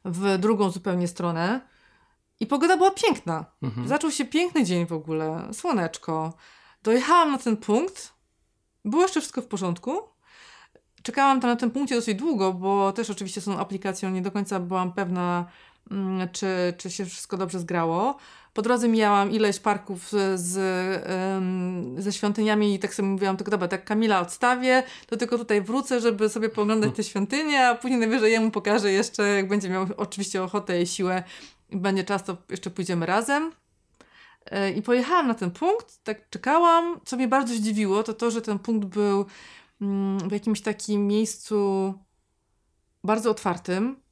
w drugą zupełnie stronę. I pogoda była piękna. Mhm. Zaczął się piękny dzień w ogóle, słoneczko. Dojechałam na ten punkt, było jeszcze wszystko w porządku. Czekałam tam na tym punkcie dosyć długo, bo też oczywiście z tą aplikacją nie do końca byłam pewna, mm, czy, czy się wszystko dobrze zgrało. Po drodze mijałam ileś parków z, ze świątyniami i tak sobie mówiłam, tylko dobra, tak Kamila odstawię, to tylko tutaj wrócę, żeby sobie pooglądać te świątynie, a później najwyżej jemu pokażę jeszcze, jak będzie miał oczywiście ochotę i siłę i będzie czas, to jeszcze pójdziemy razem. E, I pojechałam na ten punkt, tak czekałam. Co mnie bardzo zdziwiło, to to, że ten punkt był mm, w jakimś takim miejscu bardzo otwartym.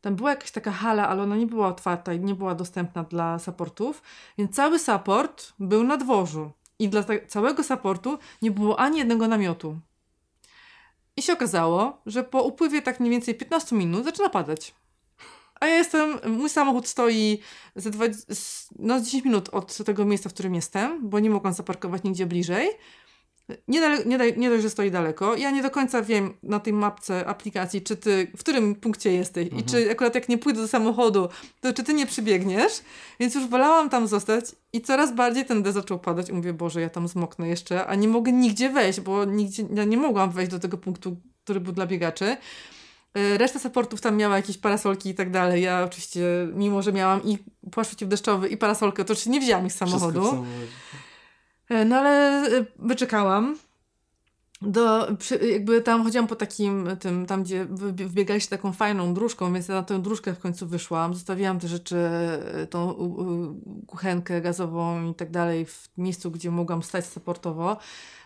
Tam była jakaś taka hala, ale ona nie była otwarta i nie była dostępna dla supportów, więc cały support był na dworzu. I dla całego supportu nie było ani jednego namiotu. I się okazało, że po upływie tak mniej więcej 15 minut zaczyna padać. A ja jestem, mój samochód stoi ze dwa, z- no, z 10 minut od tego miejsca, w którym jestem, bo nie mogłam zaparkować nigdzie bliżej. Nie, dale, nie, daj- nie dość, że stoi daleko. Ja nie do końca wiem na tej mapce aplikacji, czy ty, w którym punkcie jesteś i Mhm. czy akurat jak nie pójdę do samochodu, to czy ty nie przybiegniesz. Więc już wolałam tam zostać i coraz bardziej ten deszcz zaczął padać i mówię, Boże, ja tam zmoknę jeszcze, a nie mogę nigdzie wejść, bo nigdzie, ja nie mogłam wejść do tego punktu, który był dla biegaczy. Y, Reszta supportów tam miała jakieś parasolki i tak dalej. Ja oczywiście, mimo że miałam i płaszcz przeciwdeszczowy i parasolkę, to oczywiście nie wzięłam ich z samochodu. E, No ale e, wyczekałam. Do, jakby tam chodziłam po takim tym, tam gdzie wbiegaliście taką fajną dróżką, więc ja na tę dróżkę w końcu wyszłam. Zostawiłam te rzeczy, e, tą kuchenkę gazową i tak dalej w miejscu, gdzie mogłam stać supportowo.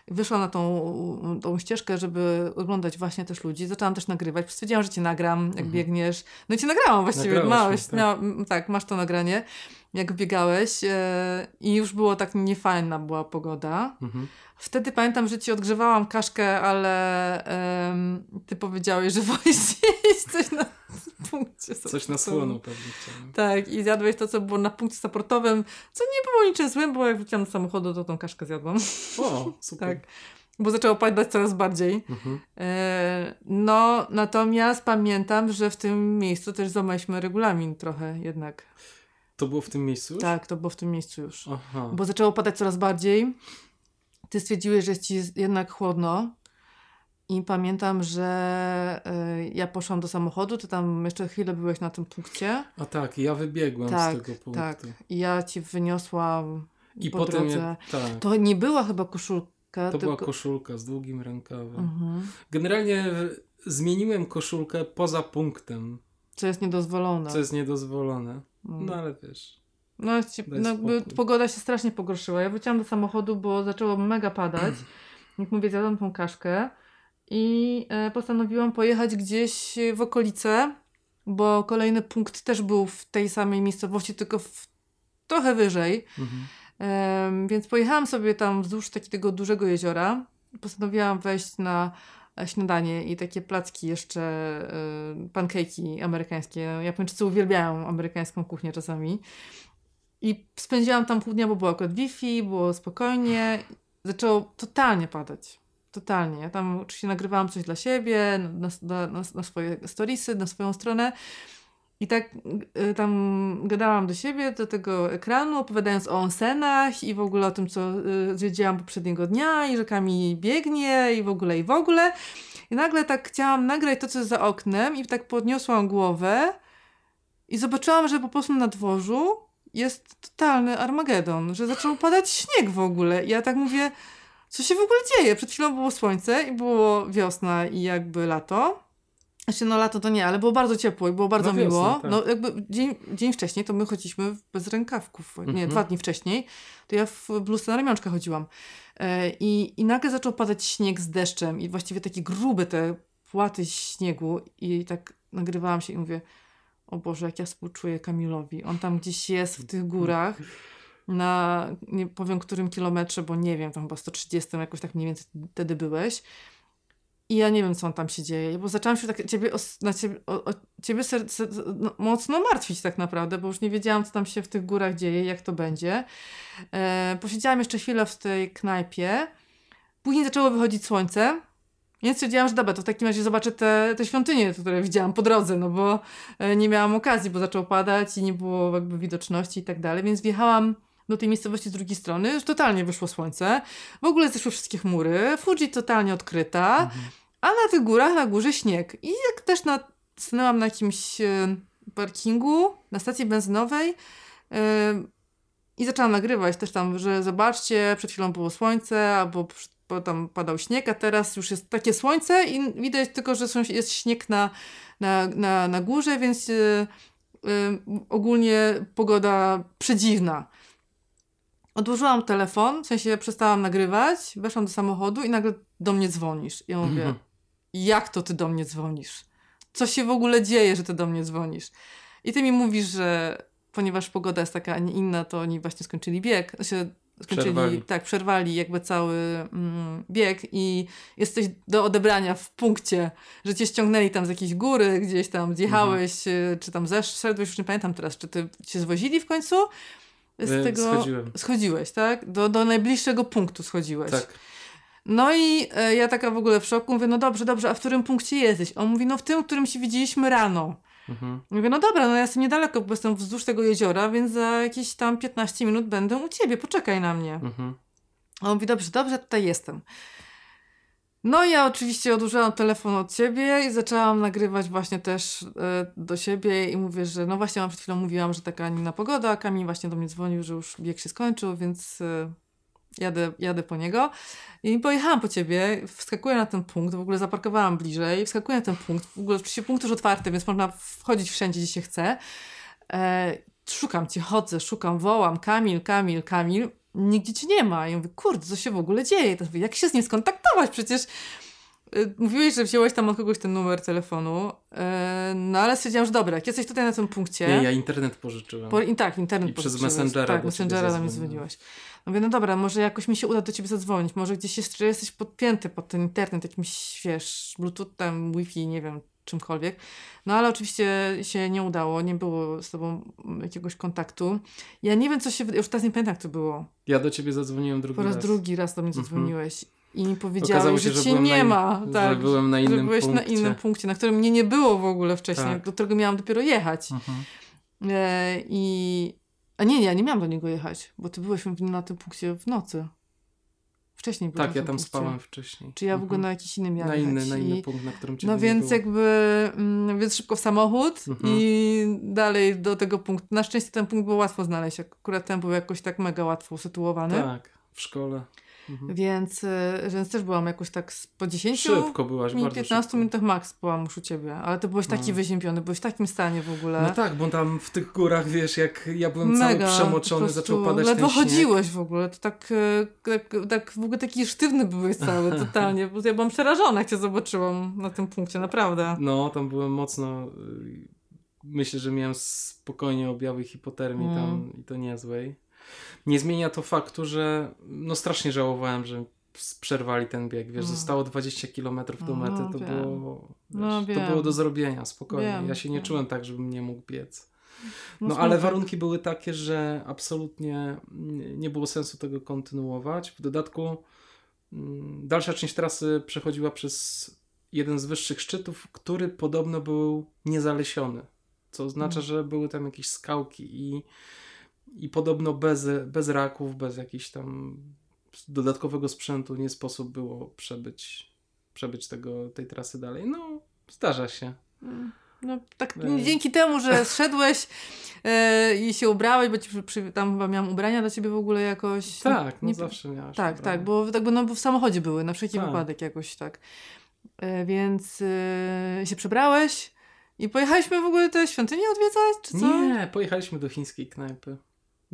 Wyszłam na tą, tą ścieżkę, żeby oglądać właśnie też ludzi. Zaczęłam też nagrywać. Stwierdziłam, że cię nagram, jak Mhm. biegniesz. No i cię nagrałam właściwie. Nagrałaś Małeś, tak. miała, m, tak, masz to nagranie, jak biegałeś. E, I już było tak niefajna była pogoda. Mhm. Wtedy pamiętam, że ci odgrzewałam kaszkę, ale ty powiedziałeś, że (laughs) wolisz zjeść coś na (laughs) punkcie Coś na słono pewnie chciałem. Tak, i zjadłeś to, co było na punkcie supportowym, co nie było niczym złym, bo jak wróciłam do samochodu, to tą kaszkę zjadłam. O, (laughs) super. Tak. Bo zaczęło padać coraz bardziej. Mhm. E, no, natomiast pamiętam, że w tym miejscu też złamaliśmy regulamin trochę jednak. To było w tym miejscu? już? Tak, to było w tym miejscu już. Aha. Bo zaczęło padać coraz bardziej. Ty stwierdziłeś, że jest ci jednak chłodno. I pamiętam, że y, ja poszłam do samochodu, ty tam jeszcze chwilę byłeś na tym punkcie. A tak, ja wybiegłem tak, z tego punktu. tak. I ja ci wyniosłam I po potem drodze. ja, tak. To nie była chyba koszulka, To była tylko... koszulka z długim rękawem. Mhm. Generalnie zmieniłem koszulkę poza punktem, Co jest niedozwolone. co jest niedozwolone. No. No ale wiesz. No, Daj no pogoda się strasznie pogorszyła. Ja wróciłam do samochodu, bo zaczęło mega padać. (clears throat) Jak mówię, zjadłam tą kaszkę i e, postanowiłam pojechać gdzieś w okolice, bo kolejny punkt też był w tej samej miejscowości, tylko w, trochę wyżej. Mhm. Więc pojechałam sobie tam wzdłuż takiego dużego jeziora. Postanowiłam wejść na e, śniadanie i takie placki jeszcze, e, pancake'i amerykańskie. Japończycy uwielbiają amerykańską kuchnię czasami. I spędziłam tam pół dnia, bo było akurat Wi-Fi, było spokojnie. Zaczęło totalnie padać. Totalnie. Ja tam oczywiście nagrywałam coś dla siebie, na, na, na, na swoje storiesy, na swoją stronę. I tak y, tam gadałam do siebie, do tego ekranu, opowiadając o onsenach i w ogóle o tym, co y, zwiedziłam poprzedniego dnia i rzekami biegnie i w ogóle, i w ogóle. I nagle tak chciałam nagrać to, co jest za oknem i tak podniosłam głowę i zobaczyłam, że po prostu na dworzu jest totalny Armagedon, że zaczął padać śnieg w ogóle. I ja tak mówię, co się w ogóle dzieje? Przed chwilą było słońce i było wiosna i jakby lato. Znaczy, no lato to nie, ale było bardzo ciepło i było bardzo No miło. tak. No jakby dzień, dzień wcześniej to my chodziliśmy bez rękawków. Nie, Mhm. dwa dni wcześniej to ja w bluzce na ramionczkach chodziłam. E, i, I nagle zaczął padać śnieg z deszczem i właściwie takie grube te płaty śniegu i tak nagrywałam się i mówię o Boże, jak ja współczuję Kamilowi. On tam gdzieś jest w tych górach na, nie powiem którym kilometrze, bo nie wiem, tam chyba 130 jakoś tak mniej więcej wtedy byłeś. I ja nie wiem, co on tam się dzieje, bo zaczęłam się tak ciebie, na ciebie, o, o ciebie ser, ser, no, mocno martwić tak naprawdę, bo już nie wiedziałam, co tam się w tych górach dzieje, jak to będzie. E, posiedziałam jeszcze chwilę w tej knajpie. Później zaczęło wychodzić słońce. Więc stwierdziłam, że dobra, to w takim razie zobaczę te, te świątynie, które widziałam po drodze, no bo e, nie miałam okazji, bo zaczęło padać i nie było jakby widoczności i tak dalej, więc wjechałam do tej miejscowości z drugiej strony, już totalnie wyszło słońce, w ogóle zeszły wszystkie chmury, Fuji totalnie odkryta, Mhm. a na tych górach, na górze śnieg. I jak też na, stanęłam na jakimś e, parkingu, na stacji benzynowej e, i zaczęłam nagrywać też tam, że zobaczcie, przed chwilą było słońce, albo bo tam padał śnieg, a teraz już jest takie słońce i widać tylko, że są, jest śnieg na, na, na, na górze, więc e, e, ogólnie pogoda przedziwna. Odłożyłam telefon, w sensie przestałam nagrywać, weszłam do samochodu i nagle do mnie dzwonisz. Ja mówię, Mhm. jak to ty do mnie dzwonisz? Co się w ogóle dzieje, że ty do mnie dzwonisz? I ty mi mówisz, że ponieważ pogoda jest taka, a nie inna, to oni właśnie skończyli bieg. Znaczy, skończyli, Przerwali. tak, przerwali jakby cały mm, bieg i jesteś do odebrania w punkcie, że cię ściągnęli tam z jakiejś góry, gdzieś tam zjechałeś, y, czy tam zeszedłeś, już nie pamiętam teraz, czy ty cię zwozili w końcu? Z E, tego Schodziłem. schodziłeś, tak? Do, do najbliższego punktu schodziłeś. Tak. No i e, ja taka w ogóle w szoku, mówię, no dobrze, dobrze, a w którym punkcie jesteś? On mówi, no w tym, w którym się widzieliśmy rano. Mhm. Mówię, no dobra, no ja jestem niedaleko, bo jestem wzdłuż tego jeziora, więc za jakieś tam 15 minut będę u ciebie, poczekaj na mnie. Mhm. A on mówi, dobrze, dobrze, tutaj jestem. No ja oczywiście odłożyłam telefon od ciebie i zaczęłam nagrywać właśnie też e, do siebie i mówię, że no właśnie, mam przed chwilą mówiłam, że taka inna pogoda, a Kamil właśnie do mnie dzwonił, że już bieg się skończył, więc e, jadę, jadę po niego. I pojechałam po ciebie, wskakuję na ten punkt, w ogóle zaparkowałam bliżej, wskakuję na ten punkt, w ogóle oczywiście punkt już otwarty, więc można wchodzić wszędzie, gdzie się chce. E, szukam cię, chodzę, szukam, wołam, Kamil, Kamil, Kamil, nigdzie cię nie ma. I ja mówię, kurde, co się w ogóle dzieje? To mówię, jak się z nim skontaktować? Przecież y, mówiłeś, że wziąłeś tam od kogoś ten numer telefonu, e, no ale stwierdziłam, że dobra, jak jesteś tutaj na tym punkcie... Nie, ja internet pożyczyłem. Po, i tak, internet I przez. Messengera Tak, Messengera mnie zadzwoniłem. dzwoniłeś. No mówię, no dobra, może jakoś mi się uda do ciebie zadzwonić, może gdzieś jeszcze jesteś podpięty pod ten internet, jakimś, wiesz, bluetoothem, wifi, nie wiem, czymkolwiek. No ale oczywiście się nie udało, nie było z tobą jakiegoś kontaktu. Ja nie wiem, co się, już teraz nie pamiętam, jak to było. Ja do ciebie zadzwoniłem drugi Po raz raz. drugi raz do mnie Mhm. zadzwoniłeś i mi powiedziałeś, się, że że cię nie na in- ma. że Tak, byłem na że innym byłeś na punkcie. innym punkcie, na którym mnie nie było w ogóle wcześniej, Tak. do którego miałam dopiero jechać. Mhm. E, I. A nie, nie, ja nie miałam do niego jechać, bo ty byłeś na tym punkcie w nocy. Wcześniej Tak, ja tam punkcie. spałem wcześniej. Czy ja w ogóle Mhm. na jakiś inny miałam Na inny, na inny punkt, na którym cię no więc było. jakby, mm, więc szybko w samochód Mhm. i dalej do tego punktu. Na szczęście ten punkt było łatwo znaleźć. Akurat ten był jakoś tak mega łatwo usytuowany. Tak, w szkole. Mhm. Więc, y, więc też byłam jakoś tak po 10 Szybko byłaś, minut, bardzo 15 szybko. minutach max byłam już u ciebie. Ale ty byłeś taki No. wyziębiony, byłeś w takim stanie w ogóle. No tak, bo tam w tych górach, wiesz, jak ja byłem cały Mega, przemoczony, po prostu zaczął padać Ledwo ten śnieg. chodziłeś w ogóle, to tak, tak, tak w ogóle taki sztywny byłeś cały, (laughs) totalnie. Bo ja byłam przerażona, jak cię zobaczyłam na tym punkcie, naprawdę. No, tam byłem mocno. y, Myślę, że miałem spokojnie objawy hipotermii Mm. tam i to niezłej. Nie zmienia to faktu, że no strasznie żałowałem, że przerwali ten bieg. Wiesz, Mm. zostało 20 km do mety, No, to wiem. było. Wiesz, No, to było do zrobienia, spokojnie. Wiem, ja się nie wiem. czułem tak, żebym nie mógł biec. No, smutno. ale warunki były takie, że absolutnie nie nie było sensu tego kontynuować. W dodatku mm, dalsza część trasy przechodziła przez jeden z wyższych szczytów, który podobno był niezalesiony. Co oznacza, Mm. że były tam jakieś skałki i, i podobno bez, bez raków, bez jakichś tam dodatkowego sprzętu nie sposób było przebyć, przebyć tego, tej trasy dalej. No, zdarza się. No, tak E. dzięki temu, że zszedłeś e, i się ubrałeś, bo ci przy, tam chyba miałam ubrania dla ciebie w ogóle jakoś. Tak, no nie- zawsze miałaś. Tak, ubrania. tak, bo, tak, bo, no, bo w samochodzie były, na wszelki Tak. wypadek jakoś tak. E, więc e, się przebrałeś i pojechaliśmy w ogóle te świątynie odwiedzać, czy co? Nie, pojechaliśmy do chińskiej knajpy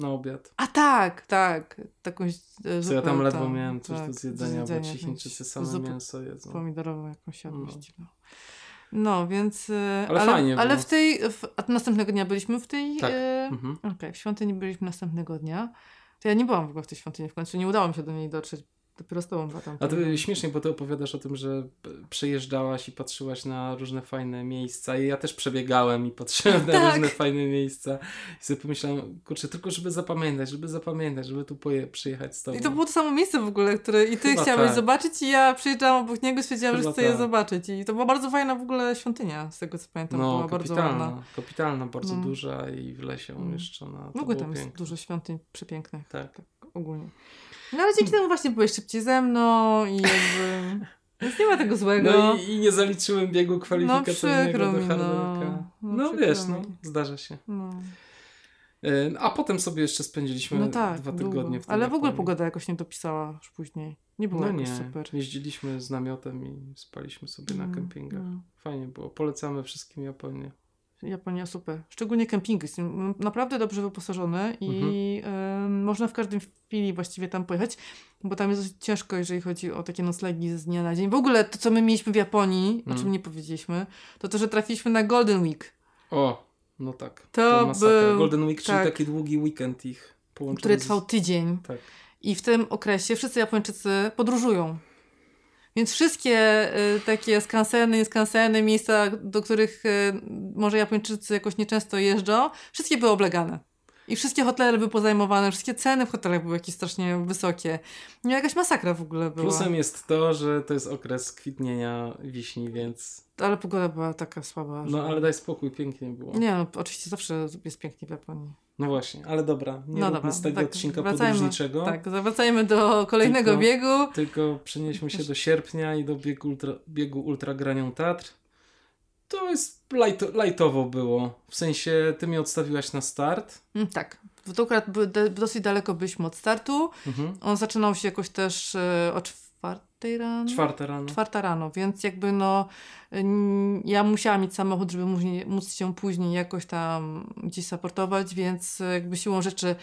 na obiad. A tak, tak. Taką, e, Co ja zupę tam ledwo tam, miałem coś tak, do zjedzenia, bo ci Chińczycy same zupę mięso jedzą. pomidorową jakąś No. jadłość. No. no, więc... e, Ale ale, fajnie ale było. w tej... W, a następnego dnia byliśmy w tej... Tak. e, Mhm. Okej, w świątyni byliśmy następnego dnia. To ja nie byłam w ogóle w tej świątyni w końcu, nie udało mi się do niej dotrzeć. Dopiero z tobą. A to śmiesznie, bo ty opowiadasz o tym, że przejeżdżałaś i patrzyłaś na różne fajne miejsca i ja też przebiegałem i patrzyłem na (laughs) Tak. różne fajne miejsca i sobie pomyślałem, kurczę, tylko żeby zapamiętać, żeby zapamiętać, żeby tu poje- przyjechać z tobą. I to było to samo miejsce w ogóle, które i ty Chyba chciałeś tak. zobaczyć i ja przyjeżdżałam obok niego i stwierdziłam, że Chyba chcę je tak. zobaczyć. I to była bardzo fajna w ogóle świątynia, z tego co pamiętam. no, była bardzo ładna. kapitalna, bardzo No. duża i w lesie No. umieszczona. W ogóle tam jest piękne. dużo świątyń przepięknych. Tak. ogólnie. No ale dzięki temu właśnie byłeś szybciej ze mną i jakby... Więc nie ma tego złego. No i, i nie zaliczyłem biegu kwalifikacyjnego przykro do mi, hardworka. no. No, No, wiesz, no, zdarza się. No, E, A potem sobie jeszcze spędziliśmy no tak, dwa długo. tygodnie w tej Ale w ogóle pogoda jakoś nie dopisała już później. Nie było No nie, super. jeździliśmy z namiotem i spaliśmy sobie na Mm, kempingach. no. Fajnie było, polecamy wszystkim Japonię. Japonia super. Szczególnie kempingi są naprawdę dobrze wyposażone i Mhm. em, można w każdym chwili właściwie tam pojechać, bo tam jest ciężko, jeżeli chodzi o takie noclegi z dnia na dzień. W ogóle to, co my mieliśmy w Japonii, o Mm. czym nie powiedzieliśmy, to to, że trafiliśmy na Golden Week, O, no tak. To masakra. był- Golden Week, czyli tak. taki długi weekend ich połączony który trwał tydzień. Tak. I w tym okresie wszyscy Japończycy podróżują. Więc wszystkie y, takie skanseny, nieskanseny, miejsca, do których y, może Japończycy jakoś nieczęsto jeżdżą, wszystkie były oblegane. I wszystkie hotele były pozajmowane, wszystkie ceny w hotelach były jakieś strasznie wysokie. No jakaś masakra w ogóle była. Plusem jest to, że to jest okres kwitnienia wiśni, więc Ale pogoda była taka słaba. że- no ale daj spokój, pięknie było. Nie no, oczywiście zawsze jest pięknie w Japonii. No właśnie, ale dobra, nie No dobra, z tego tak, odcinka wracajmy. podróżniczego. Tak, wracajmy do kolejnego Tylko- biegu. Tylko przenieśmy się do sierpnia i do biegu, ultra, biegu Ultragranią Tatr. To jest light, lightowo było. W sensie, ty mnie odstawiłaś na start. Mm, tak, to akurat dosyć daleko byliśmy od startu. Mhm. On zaczynał się jakoś też e, o czwartej rano. Czwarte rano. Czwarta rano, więc jakby no n- ja musiałam mieć samochód, żeby móc, móc się później jakoś tam gdzieś supportować, więc e, jakby siłą rzeczy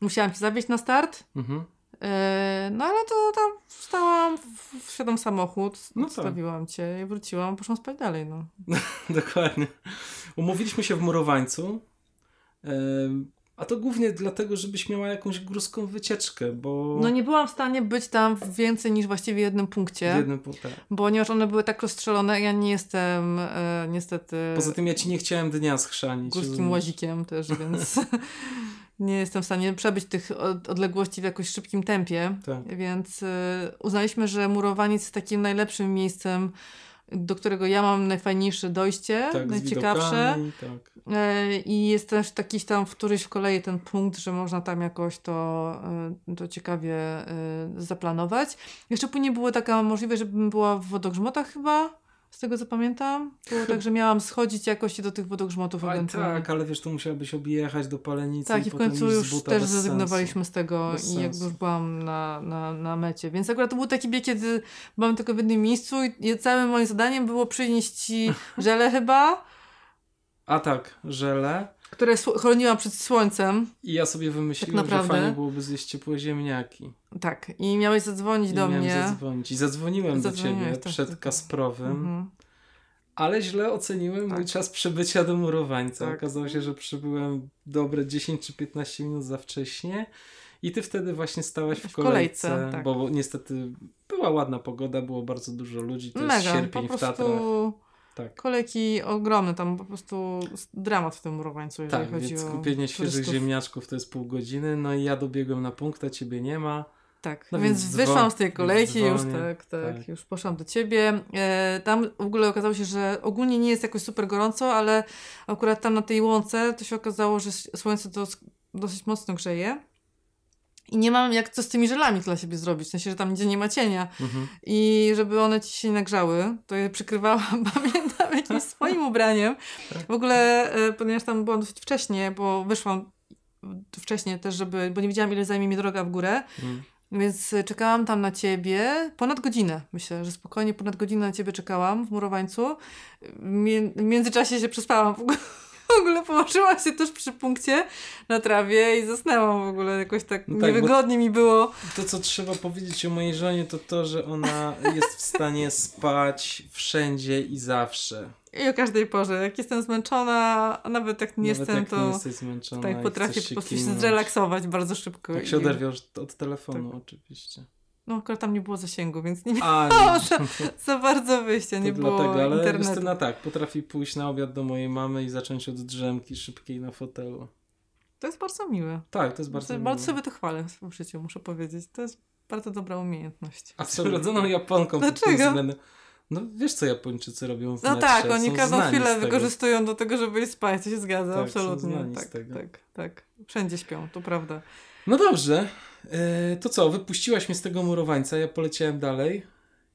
musiałam się zawieźć na start. Mhm. E, No ale to tam wstałam, w- wsiadłam w samochód, No tak. zostawiłam cię i wróciłam, poszłam spać dalej, no. (laughs) Dokładnie. Umówiliśmy się w Murowańcu. em, A to głównie dlatego, żebyś miała jakąś górską wycieczkę, bo No nie byłam w stanie być tam w więcej niż właściwie jednym w punkcie, jednym punkcie. ponieważ one były tak rozstrzelone, ja nie jestem e, niestety Poza tym ja ci nie chciałem dnia schrzanić. górskim łazikiem też, więc (laughs) nie jestem w stanie przebyć tych od- odległości w jakoś szybkim tempie, Tak. więc e, uznaliśmy, że murowaniec jest takim najlepszym miejscem, do którego ja mam najfajniejsze dojście, Tak, najciekawsze. tak. E, I jest też jakiś tam w któryś w kolei ten punkt, że można tam jakoś to, e, to ciekawie zaplanować. Jeszcze później była taka możliwość, żebym była w wodogrzmotach chyba. Z tego co pamiętam. Było tak, że miałam schodzić jakoś do tych wodogrzmotów ewentualnie. tak, ale wiesz, to musiałabyś objechać do palenicy Tak, i w końcu już też zrezygnowaliśmy z tego Bez i jakby sensu. już byłam na, na, na mecie. Więc akurat to był taki bieg, kiedy byłam tylko w jednym miejscu i całym moim zadaniem było przynieść ci (laughs) żele chyba, A tak, żele. Które chroniłam przed słońcem. I ja sobie wymyśliłem, Tak że fajnie byłoby zjeść ciepłe ziemniaki. Tak, i miałeś zadzwonić I do miałem mnie. zadzwonić. I zadzwoniłem do ciebie tak, przed tak. Kasprowym, Mhm. ale źle oceniłem mój Tak. czas przybycia do murowańca. Tak. Okazało się, że przybyłem dobre 10 czy 15 minut za wcześnie. I ty wtedy właśnie stałaś w W kolejce, kolejce, tak. bo niestety była ładna pogoda, było bardzo dużo ludzi, to jest Mega, sierpień po w Tatrach. prostu Tak. kolejki ogromne, tam po prostu dramat w tym murowańcu, jeżeli Tak, chodzi więc o kupienie świeżych turystów. ziemniaczków to jest pół godziny, no i ja dobiegłem na punkt, a ciebie nie ma. Tak, No więc, więc wyszłam z tej kolejki już, tak, tak, tak. już poszłam do ciebie. E, tam w ogóle okazało się, że ogólnie nie jest jakoś super gorąco, ale akurat tam na tej łące to się okazało, że słońce dos- dosyć mocno grzeje. I nie mam jak co z tymi żelami dla siebie zrobić, w sensie, że tam nigdzie nie ma cienia. Mhm. I żeby one ci się nie nagrzały, to je przykrywałam, (laughs) pamiętam, jakimś swoim ubraniem. W ogóle, e, ponieważ tam byłam dosyć wcześnie, bo wyszłam wcześniej też, żeby, bo nie wiedziałam, ile zajmie mi droga w górę. Mm. Więc czekałam tam na ciebie ponad godzinę. Myślę, że spokojnie ponad godzinę na ciebie czekałam w murowańcu. Mie- w międzyczasie się przespałam. W ogóle, (laughs) w ogóle położyłam się tuż przy punkcie na trawie i zasnęłam w ogóle. Jakoś tak, No tak, niewygodnie mi było. To, co trzeba powiedzieć o mojej żonie, to to, że ona jest w stanie spać wszędzie i zawsze. I o każdej porze. Jak jestem zmęczona, a nawet jak nie Nawet jestem, jak to nie tak potrafię po się prostu się zrelaksować bardzo szybko. Jak się I- oderwiesz od telefonu, oczywiście. No akurat tam nie było zasięgu, więc nie (laughs) nie, za, za bardzo wyjścia, to nie było dlatego, ale internetu. Justyna tak, potrafi pójść na obiad do mojej mamy i zacząć od drzemki szybkiej na fotelu. To jest bardzo miłe. Tak, to jest bardzo Bardzo, miłe. bardzo sobie to chwalę w swoim życiu, muszę powiedzieć. To jest bardzo dobra umiejętność. A z urodzoną Japonką pod tym Dlaczego? względem. No wiesz, co Japończycy robią w No metrze? tak, oni każdą chwilę wykorzystują do tego, żeby iść spać, to się zgadza, Tak, absolutnie. Tak, tak, tak. Wszędzie śpią, to prawda. No dobrze. E, to co, wypuściłaś mnie z tego murowańca, ja poleciałem dalej.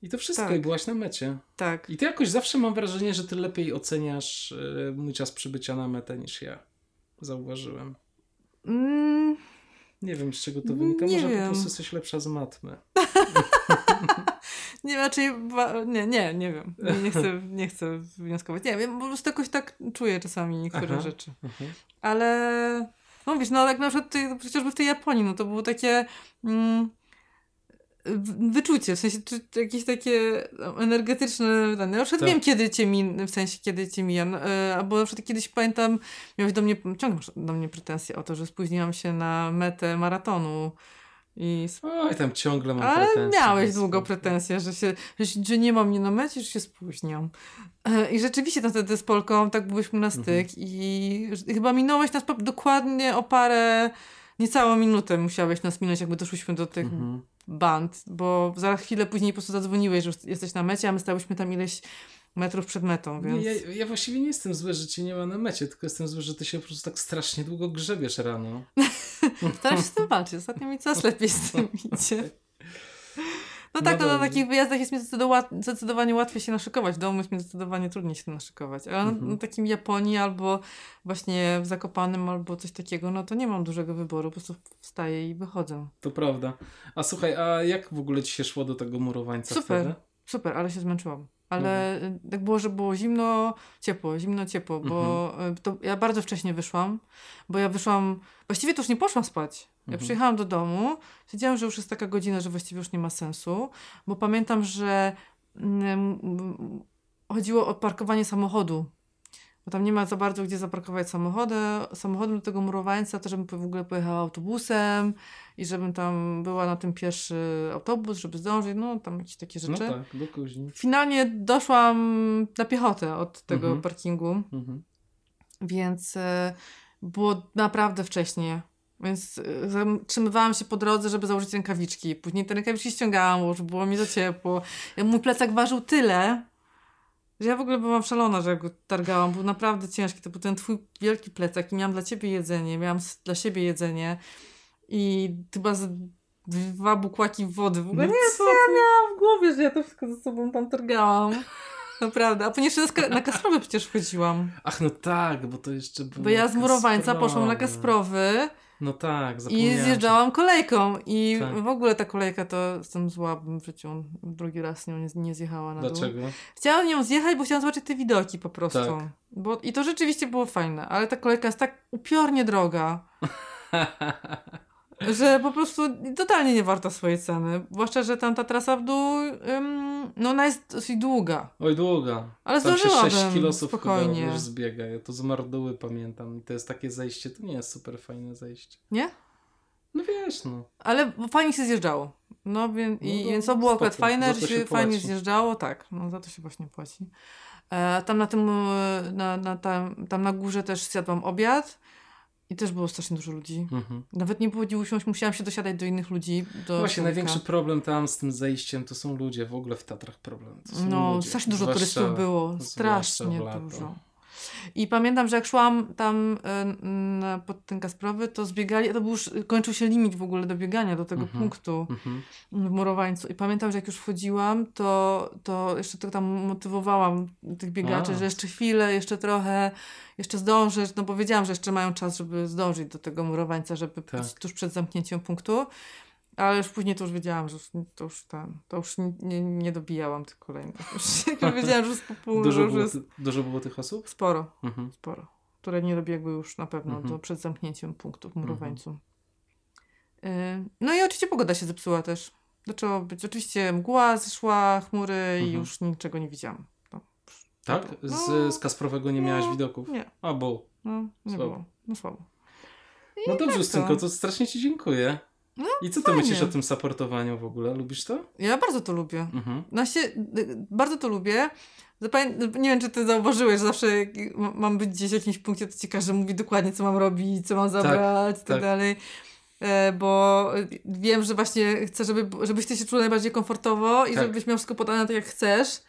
I to wszystko, Tak. i byłaś na mecie. Tak. I ty jakoś zawsze mam wrażenie, że ty lepiej oceniasz e, mój czas przybycia na metę niż ja. Zauważyłem. Mm, Nie wiem, z czego to wynika. Nie Może po wiem. prostu jesteś lepsza z matmy. (laughs) nie, raczej, nie, nie, nie wiem. Nie, nie, chcę, nie chcę wnioskować. Nie wiem, po prostu jakoś tak czuję czasami niektóre Aha. rzeczy. Mhm. Ale no wiesz, no jak na przykład ty, chociażby w tej Japonii, no to było takie mm, wyczucie, w sensie jakieś takie energetyczne, ten, ja na przykład Tak. wiem kiedy cię min, w sensie kiedy cię mija, no, e, albo na przykład kiedyś pamiętam, miałeś do mnie, ciągle do mnie pretensje o to, że spóźniłam się na metę maratonu i Oj, tam ciągle mam ale pretensje. miałeś długo pretensje, że, się, że, nie mam mnie na mecie, że się spóźniam. E, I rzeczywiście tam wtedy z Polką tak byliśmy na styk Mhm. i chyba minąłeś nas dokładnie o parę, niecałą minutę musiałeś nas minąć, jakby doszłyśmy do tych Mhm. band, bo za chwilę później po prostu zadzwoniłeś, że już jesteś na mecie, a my stałyśmy tam ileś metrów przed metą, więc... Nie, ja, ja właściwie nie jestem zły, że cię nie ma na mecie, tylko jestem zły, że ty się po prostu tak strasznie długo grzebiesz rano. Staram się z tym walczyć. Ostatnio mi coraz lepiej z tym (laughs) idzie. No tak, No no, na takich wyjazdach jest mi zdecydowa- zdecydowanie łatwiej się naszykować. W domu jest mi zdecydowanie trudniej się naszykować. Ale Mhm. na, na takim Japonii albo właśnie w Zakopanem albo coś takiego, no to nie mam dużego wyboru. Po prostu wstaję i wychodzę. To prawda. A słuchaj, a jak w ogóle ci się szło do tego murowańca Super. wtedy? Super, ale się zmęczyłam. Ale y, tak było, że było zimno, ciepło, zimno, ciepło, bo Mhm. y, to ja bardzo wcześnie wyszłam, bo ja wyszłam, właściwie to już nie poszłam spać. Ja Mhm. przyjechałam do domu, wiedziałam, że już jest taka godzina, że właściwie już nie ma sensu, bo pamiętam, że mm, chodziło o parkowanie samochodu. Bo tam nie ma za bardzo gdzie zaparkować samochodem, samochodem do tego murowańca, to żebym w ogóle pojechała autobusem i żebym tam była na tym pierwszy autobus, żeby zdążyć, no tam jakieś takie No rzeczy. tak, do kuźni. Finalnie doszłam na piechotę od tego Mhm. parkingu, Mhm. więc e, było naprawdę wcześnie. Więc e, zatrzymywałam się po drodze, żeby założyć rękawiczki. Później te rękawiczki ściągałam, bo już było mi za ciepło. Mój plecak ważył tyle, że ja w ogóle byłam szalona, że go targałam. Był naprawdę ciężki. To był ten twój wielki plecak i miałam dla ciebie jedzenie, miałam dla siebie jedzenie i chyba z dwa bukłaki wody. W ogóle No nie co ja miałam w głowie, że ja to wszystko ze sobą tam targałam. (laughs) Naprawdę. A jeszcze na na Kasprowy przecież wchodziłam. Ach, no tak, bo to jeszcze było Bo ja z Murowańca poszłam na Kasprowy No tak, i zapomniałem. zjeżdżałam kolejką. I Tak. w ogóle ta kolejka to jestem zła, bym w życiu drugi raz nią nie, nie zjechała na dół. Dlaczego? Chciałam nią zjechać, bo chciałam zobaczyć te widoki po prostu. Tak. Bo, I to rzeczywiście było fajne, ale ta kolejka jest tak upiornie droga, (laughs) że po prostu totalnie nie warta swojej ceny. Zwłaszcza, że tam ta trasa w dół, ym, no ona jest dosyć długa. Oj, długa. Ale Tam się zdążyłabym 6 kilosów spokojnie. chyba zbiega. Ja to z Marduły pamiętam. I to jest takie zejście, to nie jest super fajne zejście. Nie? No wiesz, no. Ale fajnie się zjeżdżało. No, więc, i, No, więc to było akurat fajne, że się, się fajnie zjeżdżało. Tak, no za to się właśnie płaci. E, tam na tym, e, na, na, tam, tam na górze też zjadłam obiad i też było strasznie dużo ludzi. Mhm. Nawet nie było gdzie usiąść, musiałam się dosiadać do innych ludzi. Do Właśnie kółka. największy problem tam z tym zejściem to są ludzie. W ogóle w Tatrach problem. No, ludzie. strasznie dużo Zwłaszcza- turystów było. Strasznie dużo. I pamiętam, że jak szłam tam e, na, pod ten Kasprowy, to zbiegali, to był już, kończył się limit w ogóle do biegania do tego Mhm. punktu Mhm. w Murowańcu. I pamiętam, że jak już wchodziłam, to, to jeszcze to tam motywowałam tych biegaczy, A. że jeszcze chwilę, jeszcze trochę, jeszcze zdążysz, no bo wiedziałam, że jeszcze mają czas, żeby zdążyć do tego Murowańca, żeby Tak. być tuż przed zamknięciem punktu. Ale już później to już wiedziałam, że już, to już ten, to już nie, nie, dobijałam tych kolejnych. (laughs) Już, jak wiedziałam, że już po pół, że Dużo, już było, jest dużo było tych osób? sporo, Mhm. sporo. Które nie dobiegły już na pewno Mhm. do, przed zamknięciem punktu w Murowańcu. Y, No i oczywiście pogoda się zepsuła też. Zaczęło być, oczywiście mgła zeszła, chmury i Mhm. już niczego nie widziałam. No, Tak? No, Z, z Kasprowego nie miałaś no, widoków? Nie, A, bo. no nie Słabo. było. No słabo. No dobrze, tak. Justynko, to strasznie Ci dziękuję. No, I co ty fajnie. myślisz o tym supportowaniu w ogóle? Lubisz to? Ja bardzo to lubię. Mhm. No się, y, bardzo to lubię. Nie wiem, czy ty zauważyłeś, że zawsze mam być gdzieś w jakimś punkcie, to ci każdy mówi dokładnie, co mam robić, co mam zabrać i tak, tak. dalej. E, bo wiem, że właśnie chcę, żeby, żebyś ty się czuł najbardziej komfortowo i Tak. żebyś miał wszystko podane tak, jak chcesz.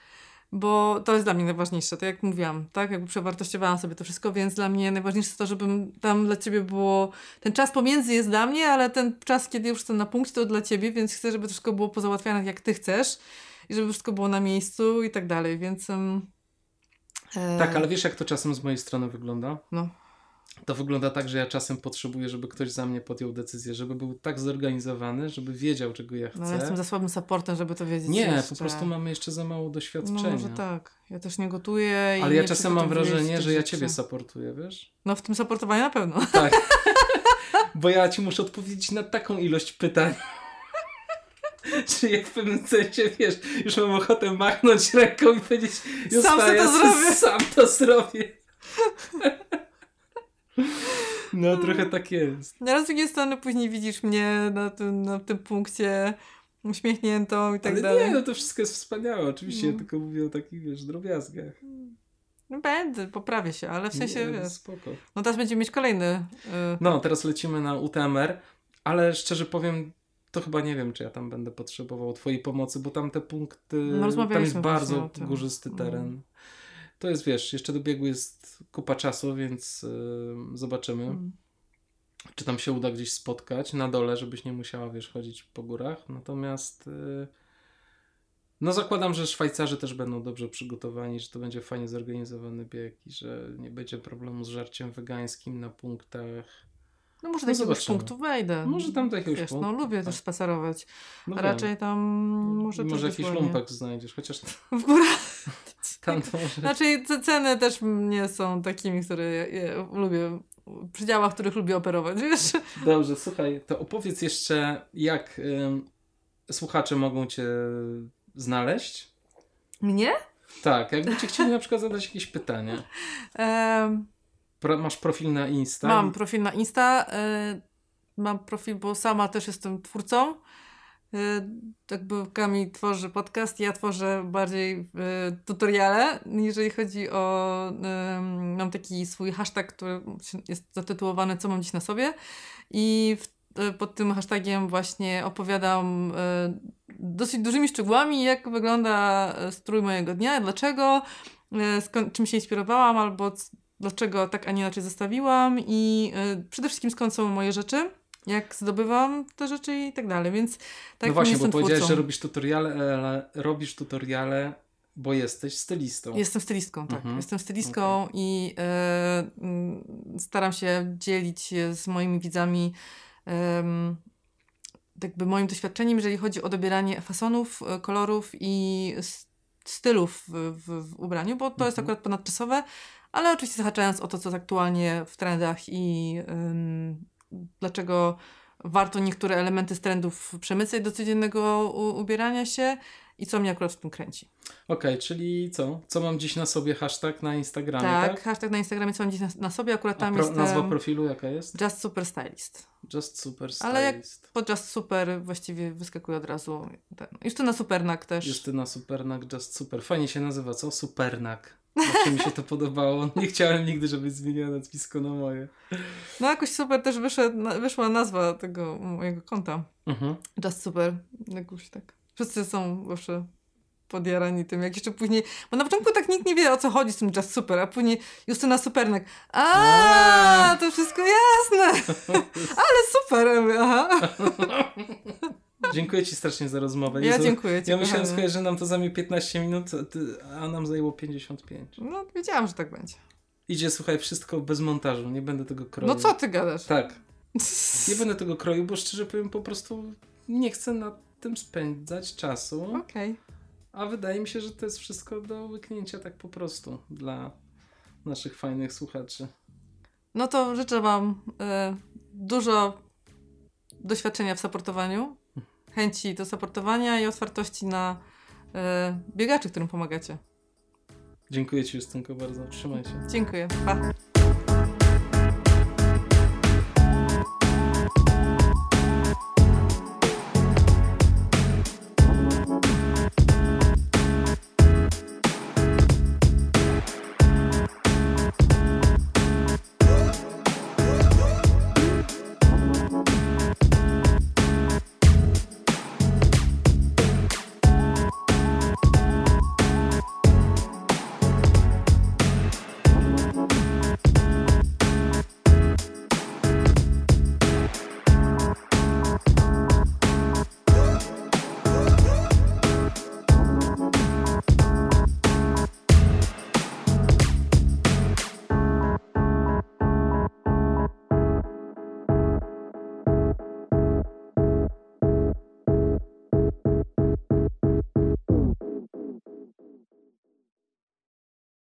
Bo to jest dla mnie najważniejsze, tak jak mówiłam, tak? Jakby przewartościowałam sobie to wszystko, więc dla mnie najważniejsze jest to, żebym tam dla ciebie było. Ten czas pomiędzy jest dla mnie, ale ten czas, kiedy już jestem na punkcie, to dla ciebie, więc chcę, żeby to wszystko było pozałatwiane jak ty chcesz i żeby wszystko było na miejscu i tak dalej, więc. em, e, Tak, ale wiesz jak to czasem z mojej strony wygląda? No. To wygląda tak, że ja czasem potrzebuję, żeby ktoś za mnie podjął decyzję, żeby był tak zorganizowany, żeby wiedział, czego ja chcę. No, ja jestem za słabym supportem, żeby to wiedzieć. Nie, jeszcze. po prostu mamy jeszcze za mało No doświadczenia. może tak. Ja też nie gotuję. i Ale ja czasem mam wrażenie, że ja ciebie supportuję, wiesz? No w tym supportowaniu na pewno. Tak. (laughs) Bo ja ci muszę odpowiedzieć na taką ilość pytań. (laughs) Że jak w pewnym sensie, wiesz, już mam ochotę machnąć ręką i powiedzieć, Sam to ja zrobię. Sam to zrobię. (laughs) No, trochę tak jest. No, ale z drugiej strony później widzisz mnie na tym, na tym punkcie uśmiechniętą i tak Ale dalej. nie, no to wszystko jest wspaniałe. Oczywiście ja No. tylko mówię o takich, wiesz, drobiazgach. No będę, poprawię się, ale w sensie, Nie, wiesz, Spoko. no teraz będziemy mieć kolejny. y, No, teraz lecimy na UTMR, ale szczerze powiem, to chyba nie wiem, czy ja tam będę potrzebował twojej pomocy, bo tam te punkty, No, tam jest bardzo górzysty No. teren. To jest, wiesz, jeszcze do biegu jest kupa czasu, więc y, zobaczymy, mm. czy tam się uda gdzieś spotkać na dole, żebyś nie musiała, wiesz, chodzić po górach. Natomiast y, no zakładam, że Szwajcarzy też będą dobrze przygotowani, że to będzie fajnie zorganizowany bieg i że nie będzie problemu z żarciem wegańskim na punktach. No może No do jakiegoś zobaczymy. punktu wejdę. Może tam do jakiegoś Wiesz, punktu, No lubię tak. też spacerować. No raczej tam może, może jakiś lumpek znajdziesz, chociaż W górę. (laughs) (laughs) może... Znaczy te ceny też nie są takimi, które ja, ja lubię, w przedziałach, których lubię operować, wiesz? Dobrze, słuchaj, to opowiedz jeszcze, jak ym, słuchacze mogą cię znaleźć. Mnie? Tak, jakby ci chcieli na przykład zadać jakieś pytanie. Em, Pro, masz profil na Insta. Mam profil na Insta. e, mam profil, bo sama też jestem twórcą. E, jakby Kamil tworzy podcast, ja tworzę bardziej e, tutoriale. Jeżeli chodzi o. mam taki swój hashtag, który jest zatytułowany Co mam dziś na sobie. I e, pod tym hashtagiem właśnie opowiadam e, dosyć dużymi szczegółami, jak wygląda e, strój mojego dnia, dlaczego, e, skąd, czym się inspirowałam, albo dlaczego tak, a nie inaczej zestawiłam i przede wszystkim skąd są moje rzeczy, jak zdobywam te rzeczy i tak dalej, więc tak no właśnie, bo powiedziałeś, twórcą. że robisz tutoriale, ale robisz tutoriale Bo jesteś stylistą. Jestem stylistką, tak. Mhm. Jestem stylistką i e, staram się dzielić z moimi widzami em, jakby moim doświadczeniem, jeżeli chodzi o dobieranie fasonów, e, kolorów i stylów w, w, w ubraniu, bo to jest Mhm. akurat ponadczasowe, ale oczywiście zahaczając o to, co jest aktualnie w trendach i dlaczego warto niektóre elementy z trendów przemycać do codziennego ubierania się i co mnie akurat w tym kręci. Okej, czyli co? Co mam dziś na sobie? Hashtag na Instagramie, Tak, tak? hashtag na Instagramie co mam dziś na, na sobie, akurat tam pro, jest nazwa profilu jaka jest? Just Super Stylist. Just Super Ale jak- Stylist. Po Just Super właściwie wyskakuje od razu ten. Justyna Supernak też. Justyna Supernak, Just Super. Fajnie się nazywa, co? Supernak. Zawsze mi się to podobało. (laughs) Nie chciałem nigdy, żeby zmieniła nazwisko na moje. No jakoś super też wyszedł, wyszła nazwa tego mojego konta. Mhm. Just Super. Jakoś tak. Wszyscy są zawsze podjarani tym, jak jeszcze później, bo na początku tak nikt nie wie o co chodzi z tym Just Super, a później Justyna Supernak. A, to wszystko jasne. (laughs) Ale super. Aha. (laughs) Dziękuję Ci strasznie za rozmowę. Ja Jezu, dziękuję ci, Ja myślałem kochany. sobie, że nam to zajmie 15 minut, a nam zajęło 55. No, wiedziałam, że tak będzie. Idzie, słuchaj, wszystko bez montażu. Nie będę tego kroił. No co ty gadasz? Tak. (laughs) Nie będę tego kroił, bo szczerze powiem, po prostu nie chcę nad tym spędzać czasu. Okej. A wydaje mi się, że to jest wszystko do łyknięcia tak po prostu dla naszych fajnych słuchaczy. No to życzę Wam e, dużo doświadczenia w supportowaniu, chęci do supportowania i otwartości na e, biegaczy, którym pomagacie. Dziękuję Ci, Justynko, bardzo. Trzymaj się. Dziękuję. Pa.